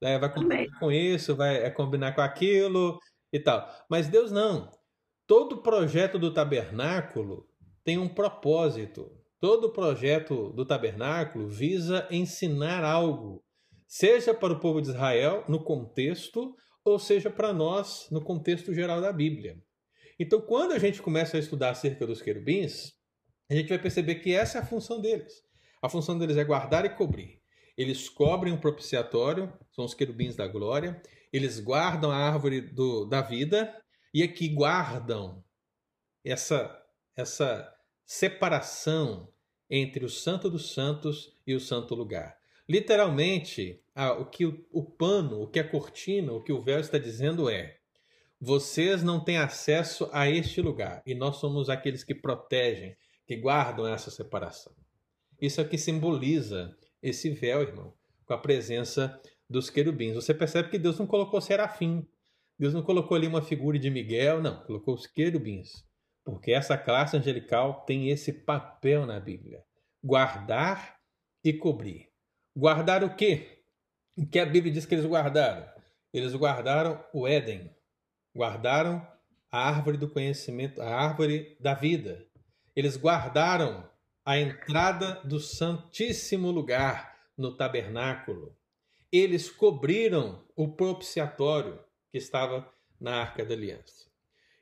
É, vai combinar com isso, vai é, combinar com aquilo e tal. Mas Deus não. Todo projeto do tabernáculo tem um propósito. Todo projeto do tabernáculo visa ensinar algo, seja para o povo de Israel no contexto, ou seja para nós no contexto geral da Bíblia. Então, quando a gente começa a estudar acerca dos querubins, a gente vai perceber que essa é a função deles. A função deles é guardar e cobrir. Eles cobrem o propiciatório, são os querubins da glória. Eles guardam a árvore do, da vida e aqui guardam essa, essa separação entre o Santo dos Santos e o Santo Lugar. Literalmente, o que o, o pano, o que a cortina, o que o véu está dizendo é: vocês não têm acesso a este lugar e nós somos aqueles que protegem, que guardam essa separação. Isso é o que simboliza esse véu, irmão, com a presença dos querubins. Você percebe que Deus não colocou serafim, Deus não colocou ali uma figura de Miguel, não, colocou os querubins. Porque essa classe angelical tem esse papel na Bíblia: guardar e cobrir. Guardar o quê? O que a Bíblia diz que eles guardaram? Eles guardaram o Éden, guardaram a árvore do conhecimento, a árvore da vida. Eles guardaram a entrada do Santíssimo Lugar no tabernáculo. Eles cobriram o propiciatório que estava na Arca da Aliança.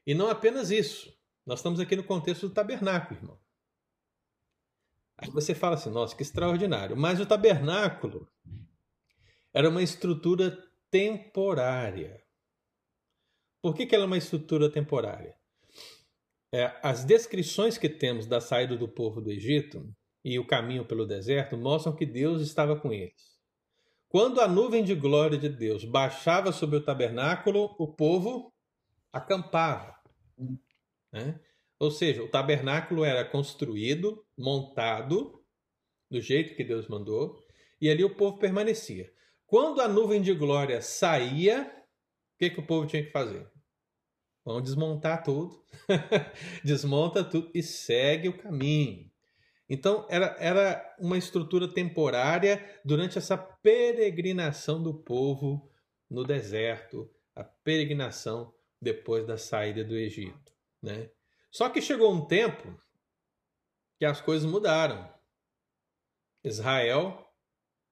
E não apenas isso, nós estamos aqui no contexto do tabernáculo, irmão. Aí você fala assim, nossa, que extraordinário. Mas o tabernáculo era uma estrutura temporária. Por que, que ela é uma estrutura temporária? É, as descrições que temos da saída do povo do Egito e o caminho pelo deserto mostram que Deus estava com eles. Quando a nuvem de glória de Deus baixava sobre o tabernáculo, o povo acampava. Né? Ou seja, o tabernáculo era construído, montado, do jeito que Deus mandou, e ali o povo permanecia. Quando a nuvem de glória saía, o que, que o povo tinha que fazer? Vamos desmontar tudo, [laughs] desmonta tudo e segue o caminho. Então, era, era uma estrutura temporária durante essa peregrinação do povo no deserto, a peregrinação depois da saída do Egito. Né? Só que chegou um tempo que as coisas mudaram. Israel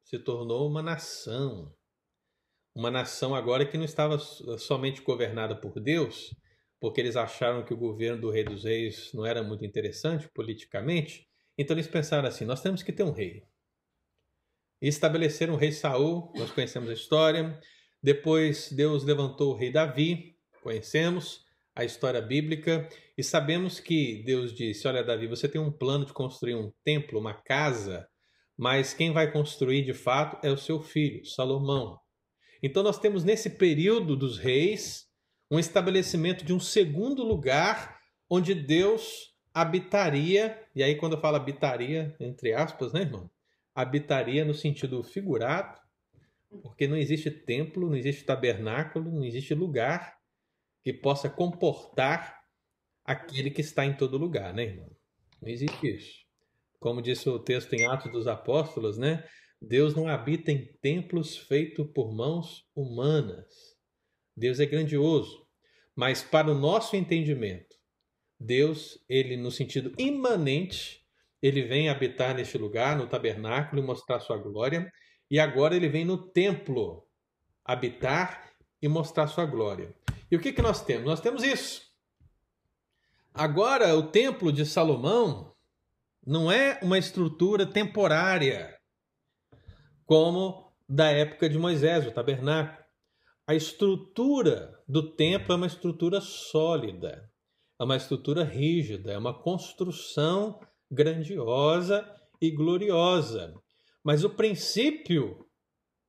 se tornou uma nação. Uma nação agora que não estava somente governada por Deus, porque eles acharam que o governo do rei dos reis não era muito interessante politicamente, então eles pensaram assim: nós temos que ter um rei. E estabeleceram o rei Saul, nós conhecemos a história. Depois Deus levantou o rei Davi, conhecemos a história bíblica e sabemos que Deus disse: Olha, Davi, você tem um plano de construir um templo, uma casa, mas quem vai construir de fato é o seu filho, Salomão. Então nós temos nesse período dos reis um estabelecimento de um segundo lugar onde Deus habitaria, e aí quando eu falo habitaria, entre aspas, né, irmão? Habitaria no sentido figurado, porque não existe templo, não existe tabernáculo, não existe lugar que possa comportar aquele que está em todo lugar, né, irmão? Não existe isso. Como disse o texto em Atos dos Apóstolos, né? Deus não habita em templos feitos por mãos humanas. Deus é grandioso, mas para o nosso entendimento, Deus, ele no sentido imanente, ele vem habitar neste lugar, no tabernáculo, e mostrar sua glória, e agora ele vem no templo habitar e mostrar sua glória. E o que, que nós temos? Nós temos isso. Agora, o templo de Salomão não é uma estrutura temporária como da época de Moisés, o tabernáculo. A estrutura do templo é uma estrutura sólida, é uma estrutura rígida, é uma construção grandiosa e gloriosa. Mas o princípio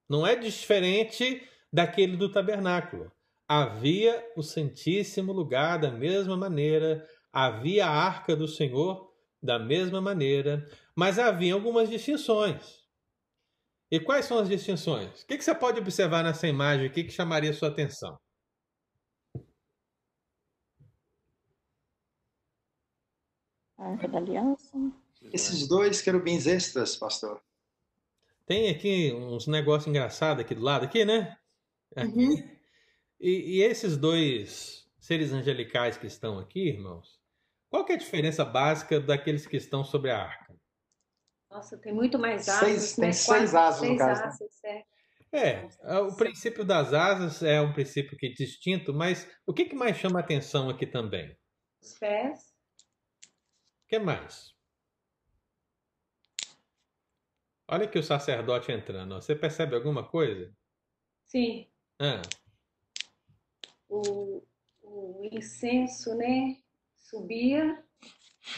não é diferente daquele do tabernáculo. Havia o Santíssimo Lugar da mesma maneira, havia a arca do Senhor da mesma maneira, mas havia algumas distinções. E quais são as distinções? O que, você pode observar nessa imagem aqui que chamaria sua atenção? Arca da Aliança. Esses dois querubins extras, pastor. Tem aqui uns negócios engraçados aqui do lado, aqui, né? Aqui. Uhum. E, e, esses dois seres angelicais que estão aqui, irmãos, qual que é a diferença básica daqueles que estão sobre a arca? Nossa, tem muito mais asas. Seis, né? Tem seis asas seis no caso. Né? Asas, é. É, o princípio das asas é um princípio que é distinto, mas o que, que mais chama atenção aqui também? Os pés. O que mais? Olha aqui o sacerdote entrando. Você percebe alguma coisa? Sim. Ah. O, o incenso, né? Subia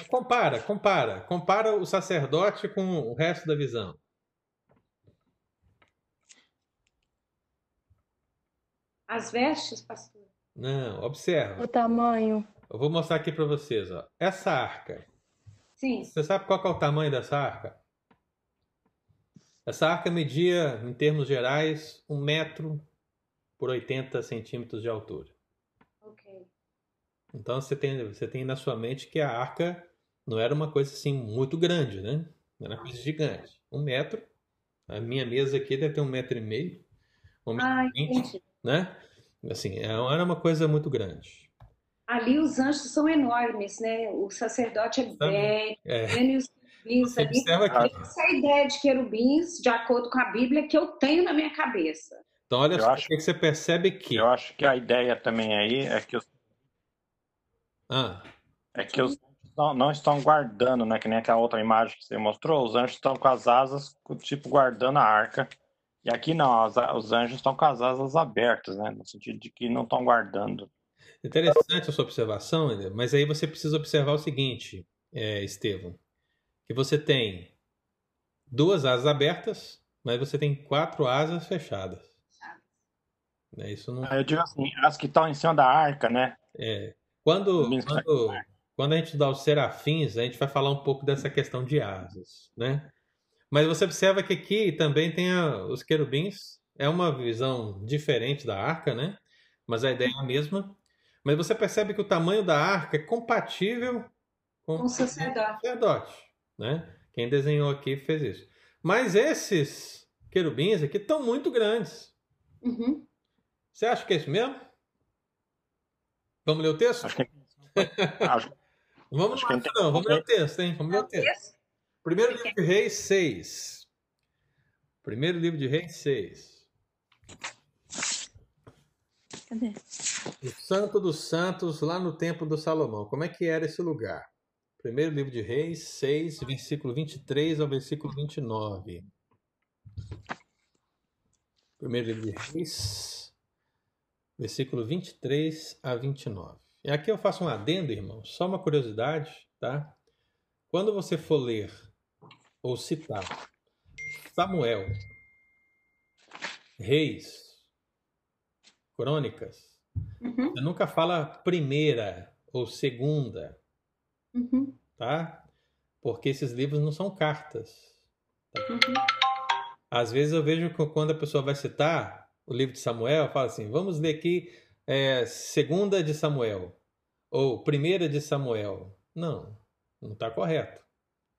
Compara, compara. Compara o sacerdote com o resto da visão. As vestes, pastor? Não, observa. O tamanho. Eu vou mostrar aqui para vocês. Ó. Essa arca. Sim. Você sabe qual é o tamanho dessa arca? Essa arca media, em termos gerais, um metro por 80 centímetros de altura. Então você tem, você tem na sua mente que a arca não era uma coisa assim muito grande, né? Não era uma coisa gigante. Um metro. A minha mesa aqui deve ter um metro e meio. Um metro ah, e vinte, né? Assim, é, era uma coisa muito grande. Ali os anjos são enormes, né? O sacerdote é bem, é. e os querubins ali. Que... Essa é a ideia de querubins, de acordo com a Bíblia, que eu tenho na minha cabeça. Então, olha eu só, acho, que você percebe que. Eu acho que a ideia também aí é que os ah. É que os não, não estão guardando, né? Que nem aquela outra imagem que você mostrou. Os anjos estão com as asas, tipo, guardando a arca. E aqui não, os anjos estão com as asas abertas, né? No sentido de que não estão guardando. Interessante a sua observação, mas aí você precisa observar o seguinte, é, Estevam, que você tem duas asas abertas, mas você tem quatro asas fechadas. É, isso não... Ah, eu digo assim, as que estão em cima da arca, né? É. Quando, quando, quando a gente dá os serafins, a gente vai falar um pouco dessa questão de asas, né? Mas você observa que aqui também tem a, os querubins, é uma visão diferente da arca, né? Mas a ideia é a mesma. Mas você percebe que o tamanho da arca é compatível com, com o sacerdote. sacerdote, né? Quem desenhou aqui fez isso. Mas esses querubins aqui estão muito grandes. Uhum. Você acha que é isso mesmo? Vamos ler o texto? Acho que... [laughs] Acho... Vamos lá, não, vamos ler o texto, hein? Vamos ler o texto. Primeiro livro de Reis 6. Primeiro livro de Reis 6. Cadê? O Santo dos Santos, lá no Templo do Salomão. Como é que era esse lugar? Primeiro livro de Reis 6, versículo 23 ao versículo 29. Primeiro livro de Reis versículo 23 a 29. E aqui eu faço um adendo, irmão, só uma curiosidade, tá? Quando você for ler ou citar Samuel, Reis, Crônicas, uhum. você nunca fala primeira ou segunda, uhum. tá? Porque esses livros não são cartas. Tá? Uhum. Às vezes eu vejo que quando a pessoa vai citar, o livro de Samuel, fala assim: vamos ler aqui é, segunda de Samuel. ou primeira de Samuel. Não, não está correto.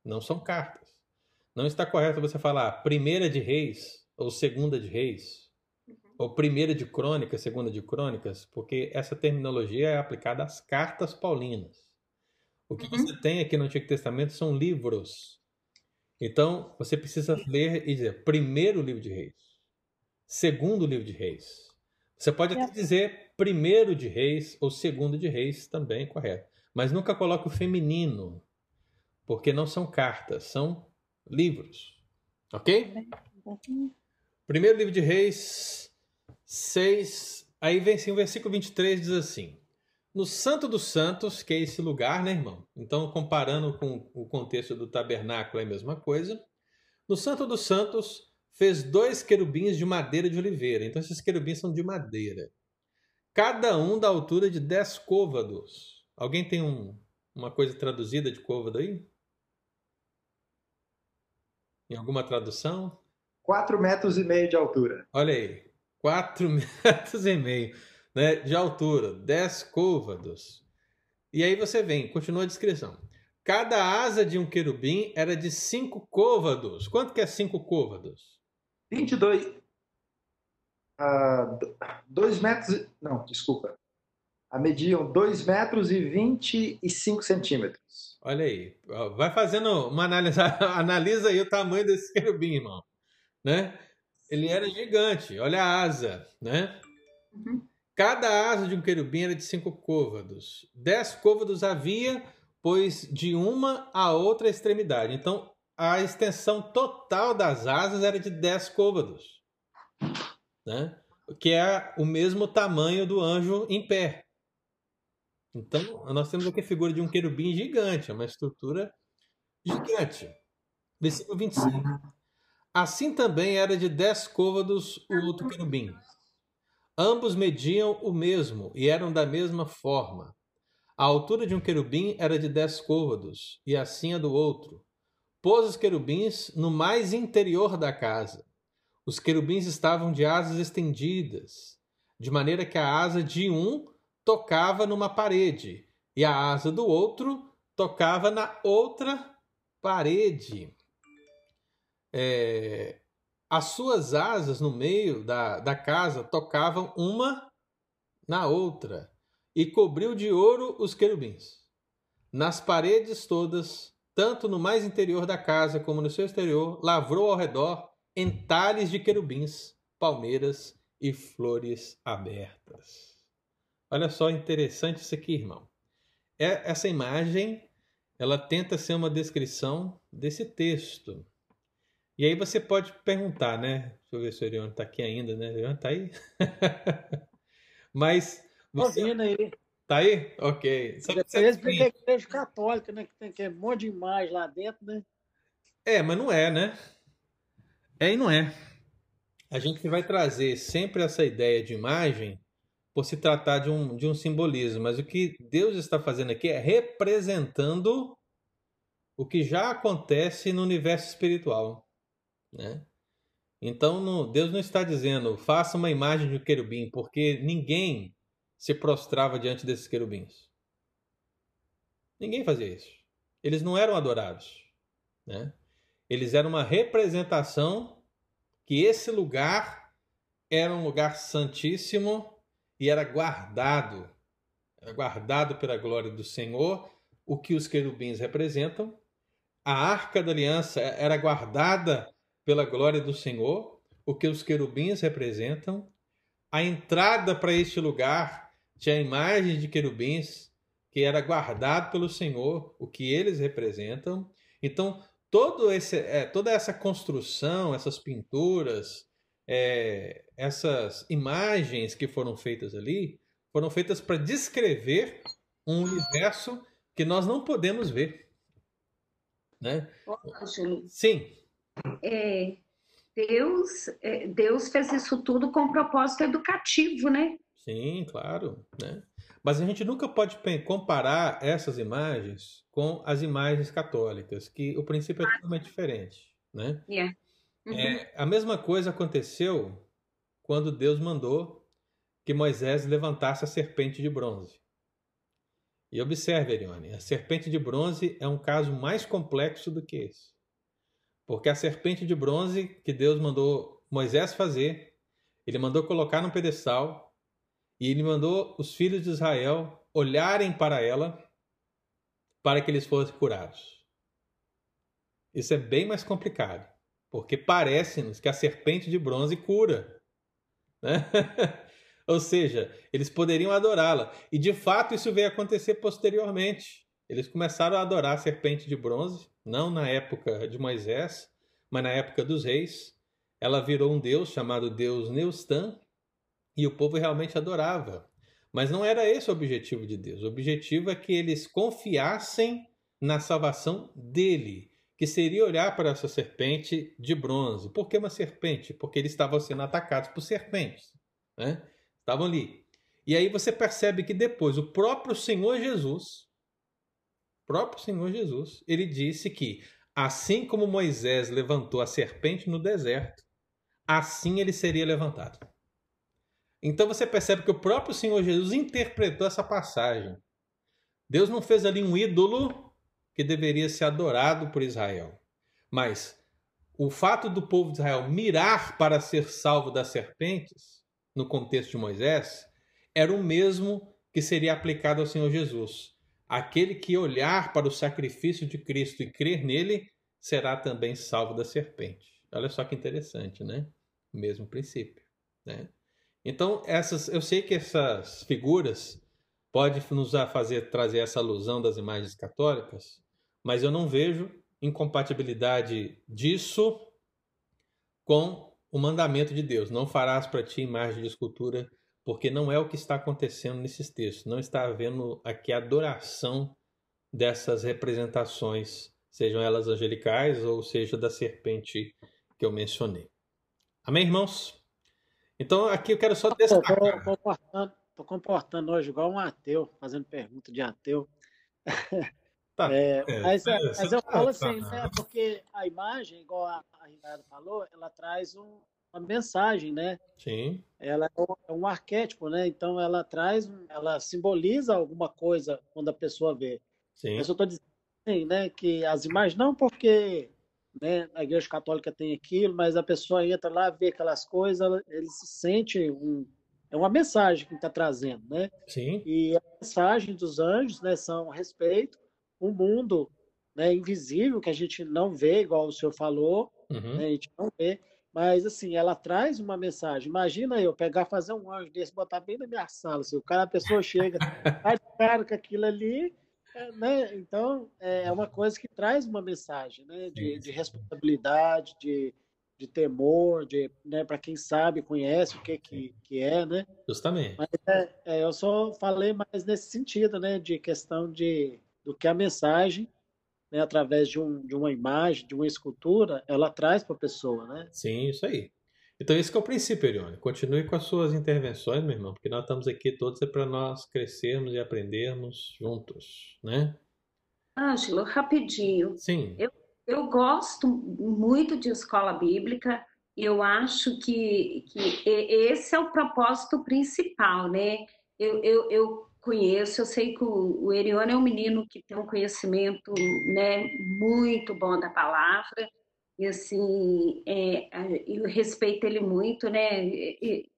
Não são cartas. Não está correto você falar primeira de reis ou segunda de reis ou primeira de crônicas, segunda de crônicas, porque essa terminologia é aplicada às cartas paulinas. O que você tem aqui no Antigo Testamento são livros. Então, você precisa ler e dizer primeiro livro de reis, segundo livro de reis. Você pode até dizer primeiro de reis ou segundo de reis, também correto. Mas nunca coloque o feminino, porque não são cartas, são livros. Ok? Primeiro livro de reis, 6. Aí vem assim, o versículo 23 diz assim: No Santo dos Santos, que é esse lugar, né, irmão? Então, comparando com o contexto do tabernáculo, é a mesma coisa. No Santo dos Santos, fez dois querubins de madeira de oliveira. Então, esses querubins são de madeira. Cada um da altura de 10 côvados. Alguém tem um, uma coisa traduzida de côvado aí? Em alguma tradução? 4 metros e meio de altura. Olha aí. 4 [laughs] metros e meio né, de altura. 10 côvados. E aí você vem, continua a descrição. Cada asa de um querubim era de 5 côvados. Quanto que é 5 côvados? 22. Uh, 2 metros. Não, desculpa. A mediam 2 metros e 25 centímetros. Olha aí. Vai fazendo uma análise. [laughs] Analisa aí o tamanho desse querubim, irmão. Né? Ele era gigante. Olha a asa, né? Uhum. Cada asa de um querubim era de cinco côvados. Dez côvados havia, pois de uma a outra extremidade. Então, a extensão total das asas era de 10 côvados, né? que é o mesmo tamanho do anjo em pé. Então, nós temos aqui a figura de um querubim gigante, é uma estrutura gigante. Versículo 25. Assim também era de 10 côvados o outro querubim. Ambos mediam o mesmo e eram da mesma forma. A altura de um querubim era de 10 côvados, e assim a do outro pôs os querubins no mais interior da casa. Os querubins estavam de asas estendidas, de maneira que a asa de um tocava numa parede e a asa do outro tocava na outra parede. É, as suas asas no meio da, da casa tocavam uma na outra e cobriu de ouro os querubins. Nas paredes todas tanto no mais interior da casa como no seu exterior, lavrou ao redor entalhes de querubins, palmeiras e flores abertas. Olha só interessante isso aqui, irmão. É, essa imagem, ela tenta ser uma descrição desse texto. E aí você pode perguntar, né? Deixa eu ver se o Orion está aqui ainda, né? Orion está aí? [laughs] Mas você... aí. Tá aí? Ok. Só que você explica a igreja católica, né? Que tem, que um monte de imagem lá dentro, né? É, mas não é, né? É e não é. A gente vai trazer sempre essa ideia de imagem por se tratar de um, de um simbolismo, mas o que Deus está fazendo aqui é representando o que já acontece no universo espiritual, né? Então, Deus não está dizendo faça uma imagem de um querubim, porque ninguém se prostrava diante desses querubins. Ninguém fazia isso. Eles não eram adorados. Né? Eles eram uma representação que esse lugar era um lugar santíssimo e era guardado. Era guardado pela glória do Senhor, o que os querubins representam. A arca da aliança era guardada pela glória do Senhor, o que os querubins representam. A entrada para este lugar tinha imagens de querubins que era guardado pelo Senhor, o que eles representam. Então, todo esse, é, toda essa construção, essas pinturas, é, essas imagens que foram feitas ali, foram feitas para descrever um universo que nós não podemos ver. Né? Sim. É, Deus, é, Deus fez isso tudo com propósito educativo, né? Sim, claro, né? Mas a gente nunca pode comparar essas imagens com as imagens católicas, que o princípio é totalmente diferente, né? Yeah. Uhum. É, a mesma coisa aconteceu quando Deus mandou que Moisés levantasse a serpente de bronze. E observe, Erione, a serpente de bronze é um caso mais complexo do que esse. Porque a serpente de bronze que Deus mandou Moisés fazer, ele mandou colocar num pedestal e ele mandou os filhos de Israel olharem para ela para que eles fossem curados. Isso é bem mais complicado, porque parece-nos que a serpente de bronze cura. Né? [laughs] Ou seja, eles poderiam adorá-la. E de fato isso veio acontecer posteriormente. Eles começaram a adorar a serpente de bronze, não na época de Moisés, mas na época dos reis. Ela virou um deus chamado Deus Neustan, e o povo realmente adorava. Mas não era esse o objetivo de Deus. O objetivo é que eles confiassem na salvação dele, que seria olhar para essa serpente de bronze. Por que uma serpente? Porque eles estavam sendo atacados por serpentes. Né? Estavam ali. E aí você percebe que depois o próprio Senhor Jesus, próprio Senhor Jesus, ele disse que assim como Moisés levantou a serpente no deserto, assim ele seria levantado. Então você percebe que o próprio Senhor Jesus interpretou essa passagem. Deus não fez ali um ídolo que deveria ser adorado por Israel. Mas o fato do povo de Israel mirar para ser salvo das serpentes no contexto de Moisés, era o mesmo que seria aplicado ao Senhor Jesus. Aquele que olhar para o sacrifício de Cristo e crer nele será também salvo da serpente. Olha só que interessante, né? O mesmo princípio, né? Então, essas, eu sei que essas figuras pode nos fazer trazer essa alusão das imagens católicas, mas eu não vejo incompatibilidade disso com o mandamento de Deus: não farás para ti imagem de escultura, porque não é o que está acontecendo nesses textos. Não está havendo aqui adoração dessas representações, sejam elas angelicais ou seja da serpente que eu mencionei. Amém, irmãos? Então aqui eu quero só destacar. Estou comportando, comportando hoje igual um ateu, fazendo pergunta de ateu. [laughs] Tá, é, é, mas, é, mas eu falo assim, né, porque a imagem, igual a, a Ricardo falou, ela traz um, uma mensagem, né? Sim. Ela é um, é um, arquétipo, né? Então ela traz, ela simboliza alguma coisa quando a pessoa vê. Sim. Eu estou dizendo assim, né, que as imagens, não porque né, a Igreja Católica tem aquilo, mas a pessoa entra lá, vê aquelas coisas, ele se sente um, é uma mensagem que está trazendo, né? Sim. E a mensagem dos anjos, né, são respeito, um mundo né, invisível que a gente não vê, igual o senhor falou, uhum. né, a gente não vê, mas assim, ela traz uma mensagem. Imagina eu pegar, fazer um anjo desse, botar bem na minha sala, assim, o cara, a pessoa chega, [laughs] faz cara com aquilo ali, é, né? Então, é, é uma coisa que traz uma mensagem, né? De, de responsabilidade, de, de temor, de, né? Para quem sabe, conhece o que que, que é, né? Justamente. Mas é, é, eu só falei mais nesse sentido, né? De questão de do que a mensagem, né, através de, um, de uma imagem, de uma escultura, ela traz para a pessoa, né? Sim, isso aí. Então esse é o princípio, Erione. Continue com as suas intervenções, meu irmão, porque nós estamos aqui todos é para nós crescermos e aprendermos juntos, né? Ângelo, rapidinho. Sim. Eu, eu gosto muito de escola bíblica. Eu acho que, que esse é o propósito principal, né? Eu, eu, eu conheço, eu sei que o, o Erione é um menino que tem um conhecimento né, muito bom da palavra, e assim, é, eu respeito ele muito, né? E,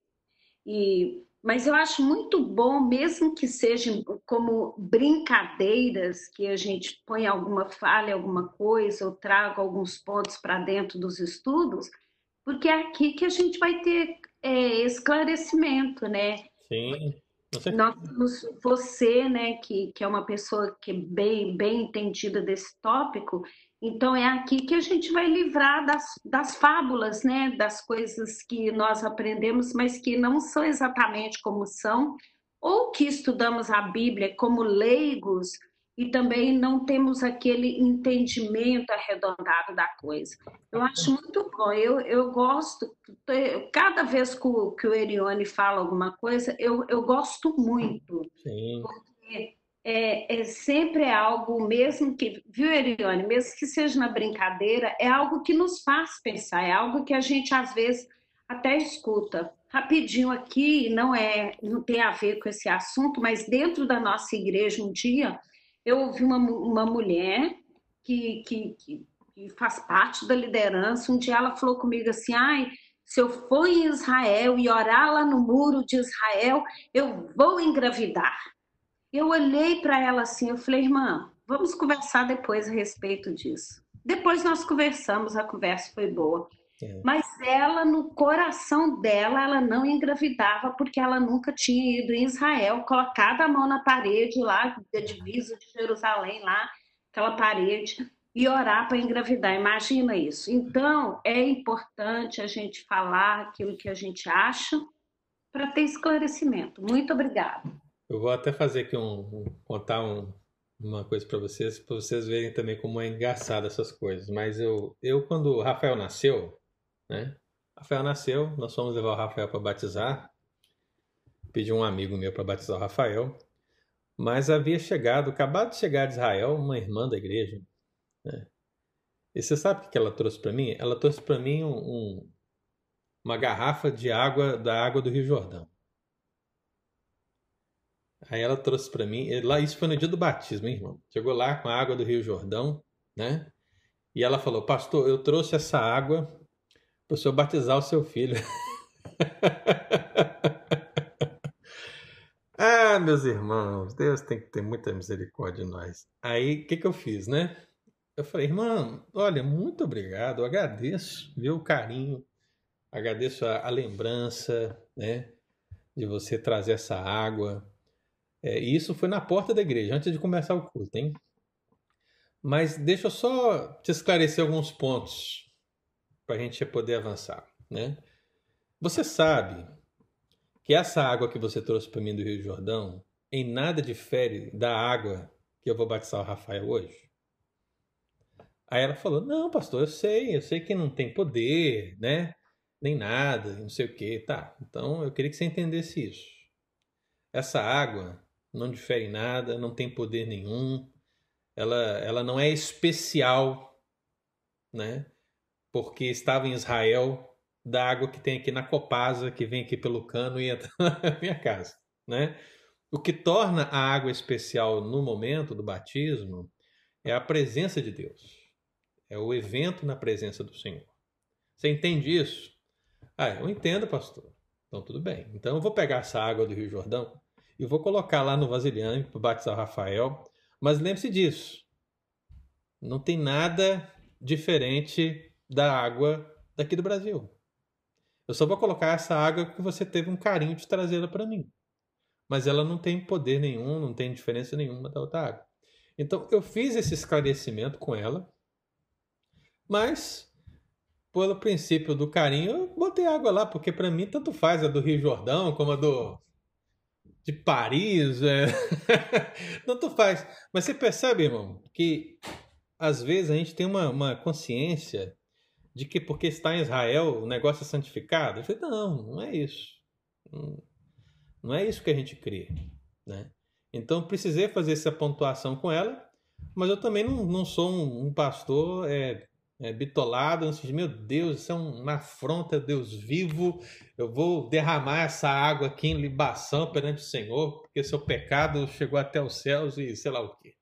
e, mas eu acho muito bom, mesmo que sejam como brincadeiras, que a gente põe alguma falha, alguma coisa, ou traga alguns pontos para dentro dos estudos, porque é aqui que a gente vai ter é, esclarecimento, né? Sim. Nós, você, né, que, que é uma pessoa que é bem, bem entendida desse tópico, então é aqui que a gente vai livrar das, das fábulas, né, das coisas que nós aprendemos, mas que não são exatamente como são, ou que estudamos a Bíblia como leigos, e também não temos aquele entendimento arredondado da coisa. Eu acho muito bom, eu, eu gosto, cada vez que o, que o Erione fala alguma coisa, eu, eu gosto muito. Sim. Porque é, é sempre algo, mesmo que, viu, Erione, mesmo que seja na brincadeira, é algo que nos faz pensar, é algo que a gente às vezes até escuta. rapidinho aqui, não é, não tem a ver com esse assunto, mas dentro da nossa igreja um dia eu ouvi uma, uma mulher que, que, que, faz parte da liderança, um dia ela falou comigo assim, ai, se eu for em Israel e orar lá no muro de Israel, eu vou engravidar. Eu olhei para ela assim, eu falei, irmã, vamos conversar depois a respeito disso. Depois nós conversamos, a conversa foi boa. É. Mas ela, no coração dela, ela não engravidava porque ela nunca tinha ido em Israel, colocado a mão na parede lá, da divisa de Jerusalém, lá, aquela parede, e orar para engravidar. Imagina isso. Então, é importante a gente falar aquilo que a gente acha para ter esclarecimento. Muito obrigada. Eu vou até fazer aqui um, um contar um, uma coisa para vocês, para vocês verem também como é engraçado essas coisas. Mas eu, eu quando o Rafael nasceu, né? Rafael nasceu, nós fomos levar o Rafael para batizar. Pedi um amigo meu para batizar o Rafael. Mas havia chegado, acabado de chegar de Israel, uma irmã da igreja, né? E você sabe o que ela trouxe para mim? Ela trouxe para mim um, um, uma garrafa de água da água do Rio Jordão. Aí ela trouxe para mim, lá isso foi no dia do batismo, hein, irmão. Chegou lá com a água do Rio Jordão, né? E ela falou: "Pastor, eu trouxe essa água para o senhor batizar o seu filho." [laughs] ah, meus irmãos, Deus tem que ter muita misericórdia de nós. Aí, o que que eu fiz, né? Eu falei, irmã, olha, muito obrigado, eu agradeço, viu, o carinho, agradeço a, a lembrança, né, de você trazer essa água. É, e isso foi na porta da igreja, antes de começar o culto, hein? Mas deixa eu só te esclarecer alguns pontos para a gente poder avançar, né? Você sabe que essa água que você trouxe para mim do Rio Jordão em nada difere da água que eu vou batizar o Rafael hoje? Aí ela falou: Não, pastor, eu sei, eu sei que não tem poder, né? Nem nada, não sei o que. Tá, então eu queria que você entendesse isso. Essa água não difere em nada, não tem poder nenhum, ela, ela não é especial, né? Porque estava em Israel da água que tem aqui na Copasa, que vem aqui pelo cano e entra [laughs] na minha casa, né? O que torna a água especial no momento do batismo é a presença de Deus. É o evento na presença do Senhor. Você entende isso? Ah, eu entendo, pastor. Então tudo bem. Então eu vou pegar essa água do Rio Jordão e vou colocar lá no vasilhame para batizar o Rafael. Mas lembre-se disso. Não tem nada diferente da água daqui do Brasil. Eu só vou colocar essa água que você teve um carinho de trazê-la para mim. Mas ela não tem poder nenhum, não tem diferença nenhuma da outra água. Então eu fiz esse esclarecimento com ela mas, pelo princípio do carinho, eu botei água lá, porque para mim tanto faz a do Rio Jordão como a do de Paris, é... [laughs] tanto faz. Mas você percebe, irmão, que às vezes a gente tem uma, uma consciência de que porque está em Israel o negócio é santificado. Eu falei, não, não é isso. Não é isso que a gente crê. Né? Então precisei fazer essa pontuação com ela, mas eu também não, não sou um, um pastor é, é, bitolado, antes de, meu Deus, isso é uma afronta Deus vivo, eu vou derramar essa água aqui em libação perante o Senhor, porque seu pecado chegou até os céus e sei lá o quê.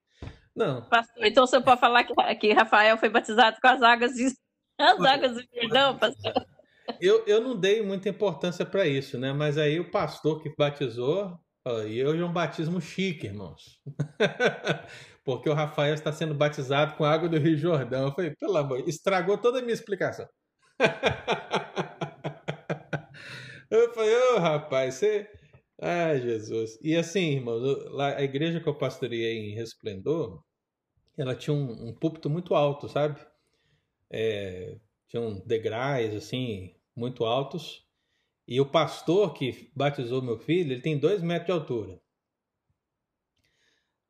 Não. Pastor, então você pode falar que, que Rafael foi batizado com as águas de, as águas do perdão, pastor? Eu, eu não dei muita importância para isso, né? Mas aí o pastor que batizou, e hoje é um batismo chique, irmãos. [laughs] porque o Rafael está sendo batizado com água do Rio Jordão. Eu falei, pelo amor, estragou toda a minha explicação. [laughs] eu falei, ô oh, rapaz, você. Ai, Jesus. E assim, irmãos, lá, a igreja que eu pastoreei em Resplendor, ela tinha um, um púlpito muito alto, sabe? É, tinha um degraus, assim, muito altos. E o pastor que batizou meu filho, ele tem dois metros de altura.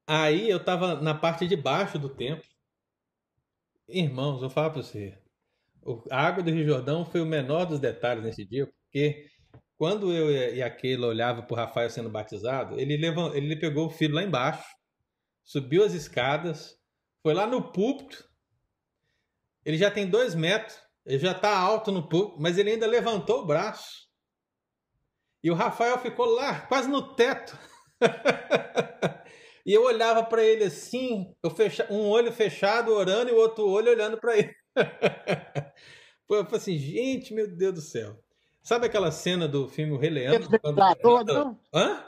Aí eu tava na parte de baixo do templo. Irmãos, eu falo para você. A água do Rio Jordão foi o menor dos detalhes nesse dia, porque quando eu e aquele olhava para o Rafael sendo batizado, ele, levou, ele pegou o filho lá embaixo, subiu as escadas, foi lá no púlpito. Ele já tem dois metros, ele já está alto no púlpito, mas ele ainda levantou o braço E o Rafael ficou lá, quase no teto. [laughs] e eu olhava para ele assim, eu fecha... um olho fechado orando e o outro olho olhando para ele. [laughs] eu falei assim, gente, meu Deus do céu. Sabe aquela cena do filme O Rei Leão? Quando... Ventilador, não? Hã?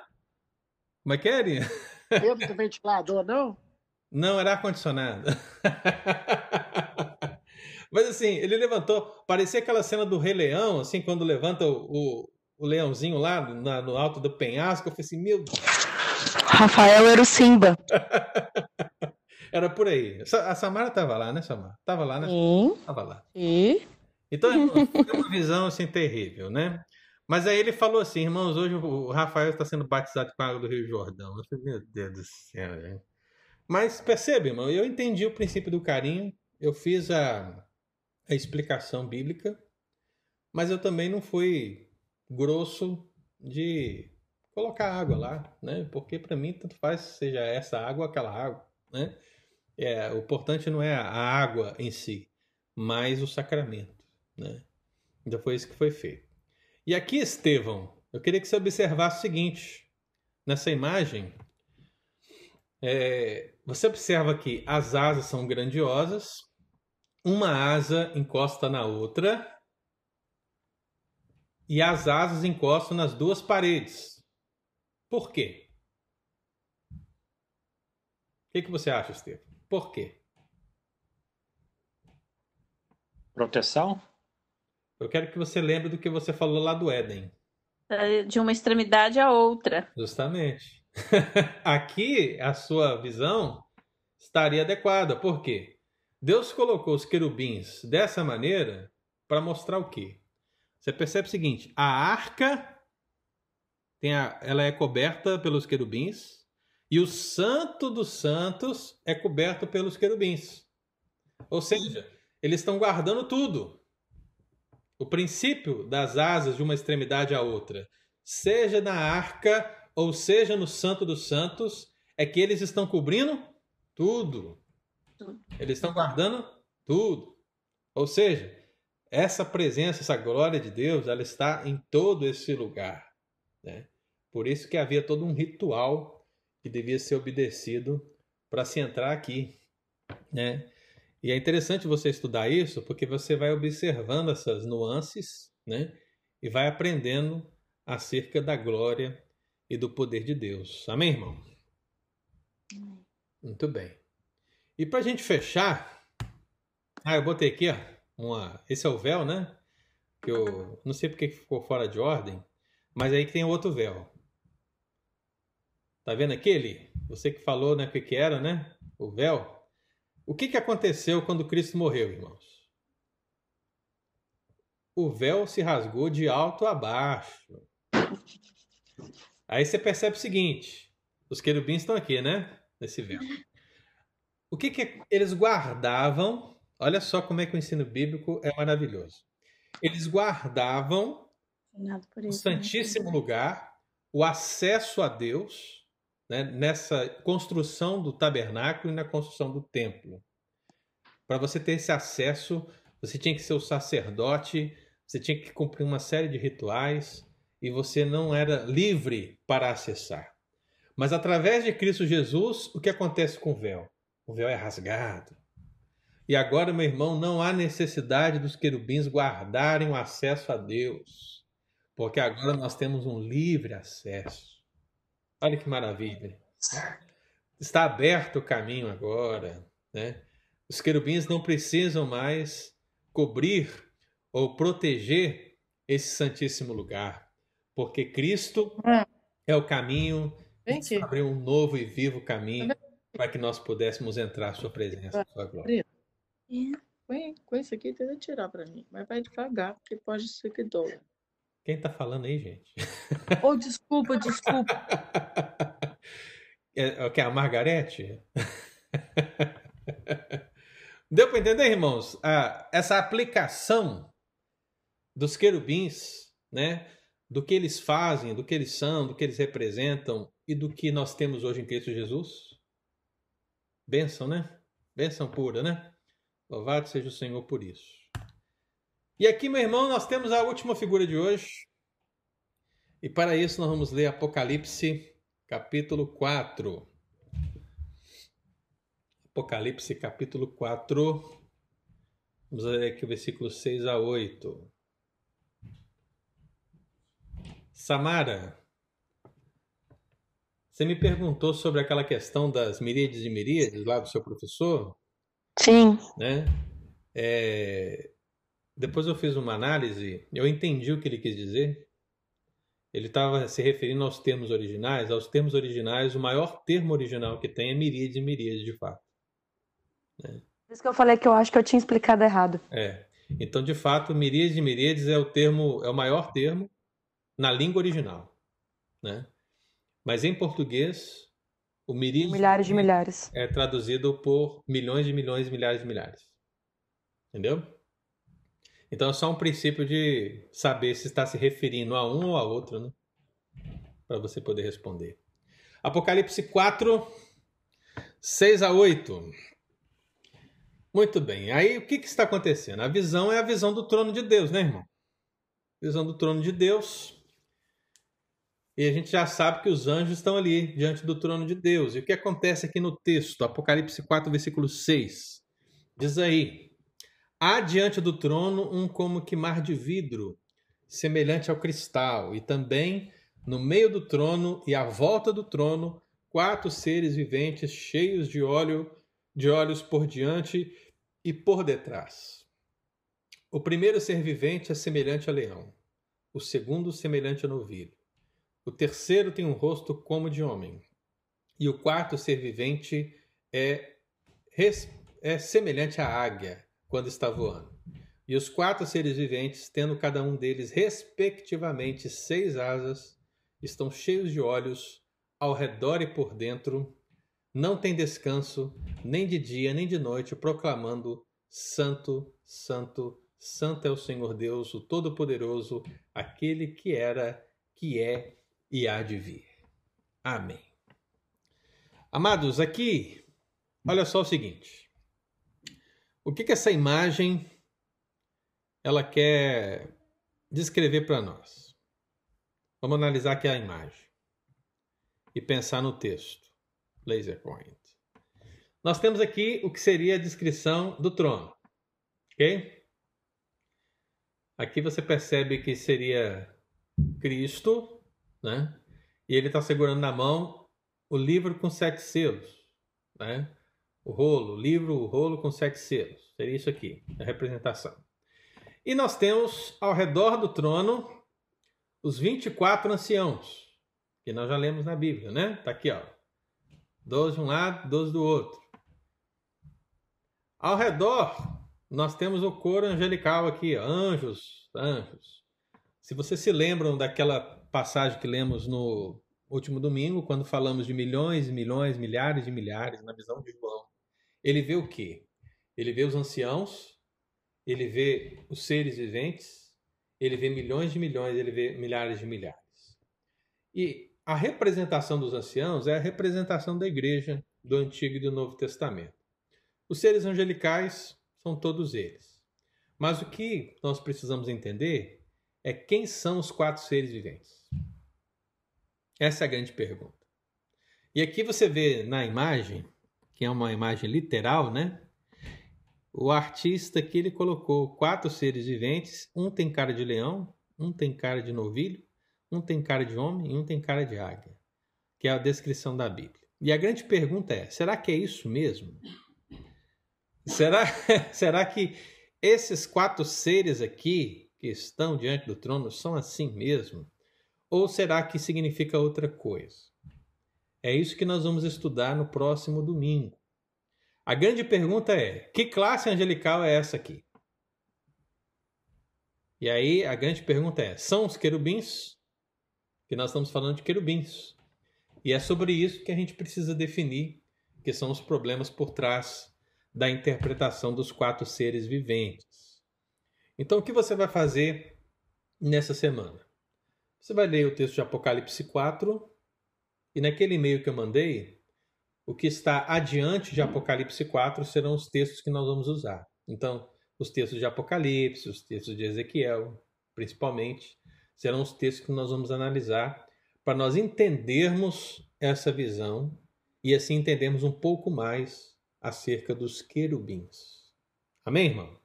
Como é que é, Arinha? Dedo do ventilador, não? Não, era ar-condicionado. [laughs] Mas assim, ele levantou, parecia aquela cena do Rei Leão, assim, quando levanta o, o, o leãozinho lá na, no alto do penhasco. Eu falei assim, meu Deus. Rafael era o Simba. [laughs] era por aí. A Samara tava lá, né, Samara? Tava lá, né? Sim. Tava lá. E? Então, [laughs] é uma visão assim terrível, né? Mas aí ele falou assim, irmãos, hoje o Rafael está sendo batizado com a água do Rio Jordão. Eu falei, meu Deus do céu, gente. Mas percebe, irmão, eu entendi o princípio do carinho, eu fiz a, a explicação bíblica, mas eu também não fui grosso de colocar água lá, né? Porque para mim tanto faz seja essa água aquela água, né? É, o importante não é a água em si, mas o sacramento, né? Então foi isso que foi feito. E aqui, Estevão, eu queria que você observasse o seguinte: nessa imagem, é, você observa que as asas são grandiosas, uma asa encosta na outra e as asas encostam nas duas paredes. Por quê? O que, que você acha, Estevão? Por quê? Proteção? Eu quero que você lembre do que você falou lá do Éden. De uma extremidade à outra. Justamente. [laughs] Aqui a sua visão estaria adequada. Por quê? Deus colocou os querubins dessa maneira para mostrar o quê? Você percebe o seguinte: a arca tem a, ela é coberta pelos querubins e o santo dos santos é coberto pelos querubins. Ou seja, eles estão guardando tudo. O princípio das asas de uma extremidade à outra, seja na arca ou seja no Santo dos Santos, é que eles estão cobrindo tudo. Eles estão guardando tudo. Ou seja, essa presença, essa glória de Deus, ela está em todo esse lugar. Né? Por isso que havia todo um ritual que devia ser obedecido para se entrar aqui. Né? E é interessante você estudar isso, porque você vai observando essas nuances né? e vai aprendendo acerca da glória e do poder de Deus. Amém, irmão? Muito bem. E para a gente fechar, ah, eu botei aqui, ó, uma, esse é o véu, né? Que eu não sei porque ficou fora de ordem, mas aí que tem outro véu. Tá vendo aquele? Você que falou, né, o que, que era, né? O véu. O que, que aconteceu quando Cristo morreu, irmãos? O véu se rasgou de alto a baixo. Aí você percebe o seguinte: os querubins estão aqui, né? Nesse véu. O que, que eles guardavam? Olha só como é que o ensino bíblico é maravilhoso. Eles guardavam o né? Santíssimo Lugar, o acesso a Deus, né, nessa construção do tabernáculo e na construção do templo. Para você ter esse acesso, você tinha que ser o sacerdote, você tinha que cumprir uma série de rituais, e você não era livre para acessar. Mas através de Cristo Jesus, o que acontece com o véu? O véu é rasgado. E agora, meu irmão, não há necessidade dos querubins guardarem o acesso a Deus, porque agora nós temos um livre acesso. Olha que maravilha. Está aberto o caminho agora, né? Os querubins não precisam mais cobrir ou proteger esse santíssimo lugar porque Cristo hum. é o caminho, abriu um novo e vivo caminho para que nós pudéssemos entrar à sua presença, sua glória. Põe, com isso aqui, tenta tirar para mim, mas vai devagar, porque pode ser que doa. Quem tá falando aí, gente? Oh, desculpa, desculpa. [laughs] É, que é a Margarete? [laughs] Deu para entender, irmãos? Ah, essa aplicação dos querubins, né? do que eles fazem, do que eles são, do que eles representam e do que nós temos hoje em Cristo Jesus? Bênção, né? Bênção pura, né? Louvado seja o Senhor por isso. E aqui, meu irmão, nós temos a última figura de hoje. E para isso nós vamos ler Apocalipse capítulo 4. Apocalipse capítulo 4. Vamos ler aqui o versículo 6 a 8. Samara, você me perguntou sobre aquela questão das miríades e miríades lá do seu professor, Sim. né? É, Depois eu fiz uma análise, eu entendi o que ele quis dizer. Ele estava se referindo aos termos originais. Aos termos originais, o maior termo original que tem é miríades e miríades, de fato. Por isso que eu falei que eu acho que eu tinha explicado errado. É. Então, de fato, miríades e miríades é o termo, é o maior termo na língua original, né? Mas em português, o miríades Milhares de milhares. é traduzido por milhões de milhões, milhares de milhares. Entendeu? Então é só um princípio de saber se está se referindo a um ou a outro, né? Para você poder responder. Apocalipse 4, 6 a 8. Muito bem. Aí o que, que está acontecendo? A visão é a visão do trono de Deus, né, irmão? Visão do trono de Deus. E a gente já sabe que os anjos estão ali diante do trono de Deus. E o que acontece aqui no texto, Apocalipse 4, versículo 6? Diz aí: Há diante do trono um como que mar de vidro, semelhante ao cristal, e também no meio do trono e à volta do trono, quatro seres viventes cheios de óleo, de olhos por diante e por detrás. O primeiro ser vivente é semelhante a leão, o segundo semelhante a novilho. O terceiro tem um rosto como de homem, e o quarto ser vivente é, é semelhante à águia quando está voando. E os quatro seres viventes, tendo cada um deles respectivamente seis asas, estão cheios de olhos ao redor e por dentro, não tem descanso, nem de dia nem de noite, proclamando: Santo, Santo, Santo é o Senhor Deus, o Todo-Poderoso, aquele que era, que é e há de vir. Amém. Amados, aqui, olha só o seguinte. O que, que essa imagem ela quer descrever para nós? Vamos analisar aqui a imagem e pensar no texto. Laser point. Nós temos aqui o que seria a descrição do trono, ok? Aqui você percebe que seria Cristo, né? E ele está segurando na mão o livro com sete selos, né? O rolo, o livro, o rolo com sete selos. Seria isso aqui, a representação. E nós temos ao redor do trono os 24 anciãos, que nós já lemos na Bíblia, né? Tá aqui, ó. 12 de um lado, 12 do outro. Ao redor, nós temos o coro angelical aqui, ó. anjos, anjos. Se vocês se lembram daquela passagem que lemos no último domingo, quando falamos de milhões e milhões, milhares de milhares, na visão de João, ele vê o quê? Ele vê os anciãos, ele vê os seres viventes, ele vê milhões de milhões, ele vê milhares de milhares. E a representação dos anciãos é a representação da igreja do Antigo e do Novo Testamento. Os seres angelicais são todos eles. Mas o que nós precisamos entender é quem são os quatro seres viventes. Essa é a grande pergunta. E aqui você vê na imagem, que é uma imagem literal, né? O artista aqui ele colocou quatro seres viventes, um tem cara de leão, um tem cara de novilho, um tem cara de homem e um tem cara de águia, que é a descrição da Bíblia. E a grande pergunta é: será que é isso mesmo? Será, [laughs] será que esses quatro seres aqui que estão diante do trono são assim mesmo? Ou será que significa outra coisa? É isso que nós vamos estudar no próximo domingo. A grande pergunta é: que classe angelical é essa aqui? E aí a grande pergunta é: são os querubins? Que nós estamos falando de querubins. E é sobre isso que a gente precisa definir que são os problemas por trás da interpretação dos quatro seres viventes. Então, o que você vai fazer nessa semana? Você vai ler o texto de Apocalipse 4 e naquele e-mail que eu mandei, o que está adiante de Apocalipse 4 serão os textos que nós vamos usar. Então, os textos de Apocalipse, os textos de Ezequiel, principalmente, serão os textos que nós vamos analisar para nós entendermos essa visão e assim entendermos um pouco mais acerca dos querubins. Amém, irmão?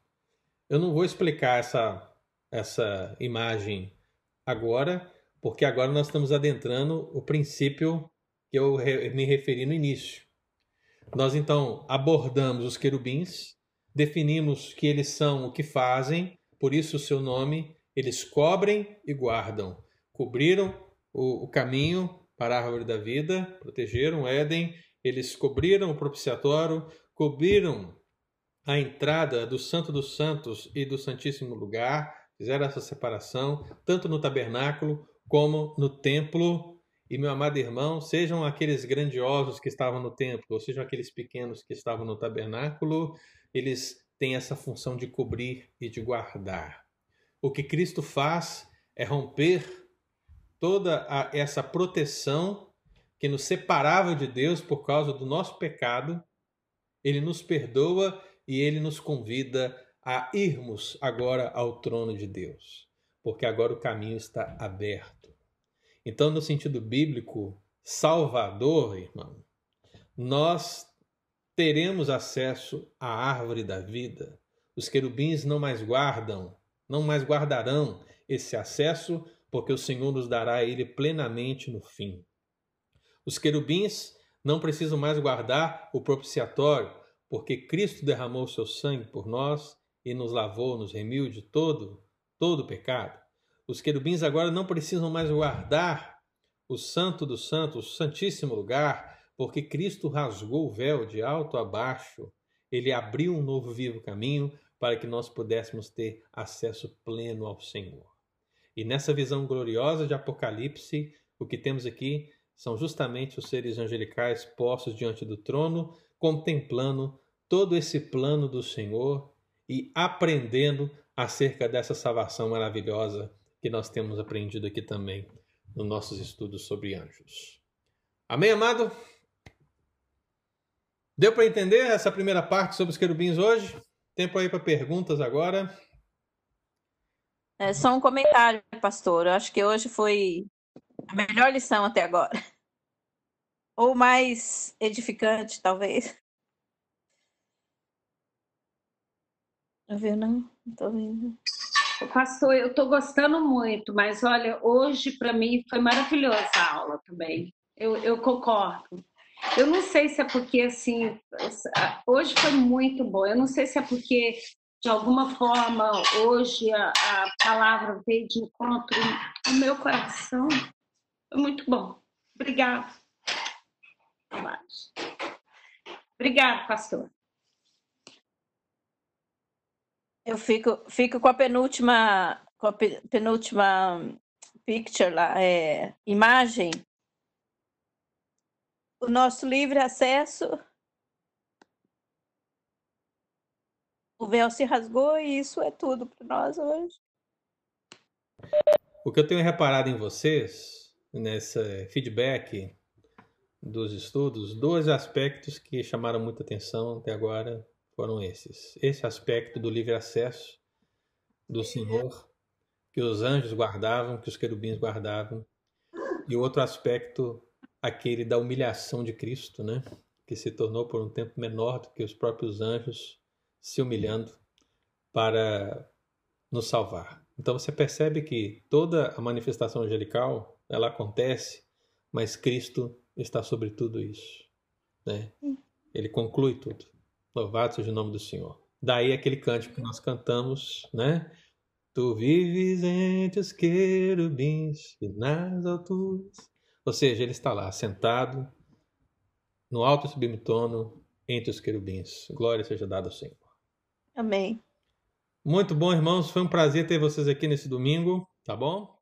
Eu não vou explicar essa, essa imagem agora, porque agora nós estamos adentrando o princípio que eu me referi no início. Nós então abordamos os querubins, definimos que eles são o que fazem, por isso o seu nome, eles cobrem e guardam. Cobriram o, o caminho para a árvore da vida, protegeram Éden, eles cobriram o propiciatório, cobriram a entrada do Santo dos Santos e do Santíssimo Lugar, fizeram essa separação, tanto no tabernáculo como no templo. E, meu amado irmão, sejam aqueles grandiosos que estavam no templo, ou sejam aqueles pequenos que estavam no tabernáculo, eles têm essa função de cobrir e de guardar. O que Cristo faz é romper toda a, essa proteção que nos separava de Deus por causa do nosso pecado. Ele nos perdoa e ele nos convida a irmos agora ao trono de Deus, porque agora o caminho está aberto. Então, no sentido bíblico, Salvador, irmão, nós teremos acesso à árvore da vida. Os querubins não mais guardam, não mais guardarão esse acesso, porque o Senhor nos dará ele plenamente no fim. Os querubins não precisam mais guardar o propiciatório, porque Cristo derramou seu sangue por nós e nos lavou, nos remiu de todo, todo pecado. Os querubins agora não precisam mais guardar o santo dos santos, o santíssimo lugar, porque Cristo rasgou o véu de alto a baixo. Ele abriu um novo vivo caminho para que nós pudéssemos ter acesso pleno ao Senhor. E nessa visão gloriosa de Apocalipse, o que temos aqui são justamente os seres angelicais postos diante do trono, contemplando todo esse plano do Senhor e aprendendo acerca dessa salvação maravilhosa que nós temos aprendido aqui também nos nossos estudos sobre anjos. Amém, amado? Deu para entender essa primeira parte sobre os querubins hoje? Tempo aí para perguntas agora. É só um comentário, pastor. Eu acho que hoje foi a melhor lição até agora. Ou mais edificante, talvez. Tá vendo? Não, não tô vendo. Pastor, eu estou gostando muito, mas olha, hoje para mim foi maravilhosa a aula também. Eu, eu concordo. Eu não sei se é porque assim, hoje foi muito bom. Eu não sei se é porque de alguma forma hoje a, a palavra veio de encontro no meu coração. Foi muito bom. Obrigado. Obrigado, pastor. Eu fico, fico com a penúltima, com a penúltima picture lá, é, imagem. O nosso livre acesso. O véu se rasgou e isso é tudo para nós hoje. O que eu tenho reparado em vocês, nesse feedback dos estudos, dois aspectos que chamaram muita atenção até agora foram esses. Esse aspecto do livre acesso do Senhor, que os anjos guardavam, que os querubins guardavam, e o outro aspecto, aquele da humilhação de Cristo, né? que se tornou por um tempo menor do que os próprios anjos, se humilhando para nos salvar. Então você percebe que toda a manifestação angelical ela acontece, mas Cristo está sobre tudo isso. Né? Ele conclui tudo. Louvado seja o nome do Senhor. Daí aquele cântico que nós cantamos, né? Tu vives entre os querubins e nas alturas. Ou seja, ele está lá, sentado, no alto e sublime trono, entre os querubins. Glória seja dada ao Senhor. Amém. Muito bom, irmãos. Foi um prazer ter vocês aqui nesse domingo, tá bom?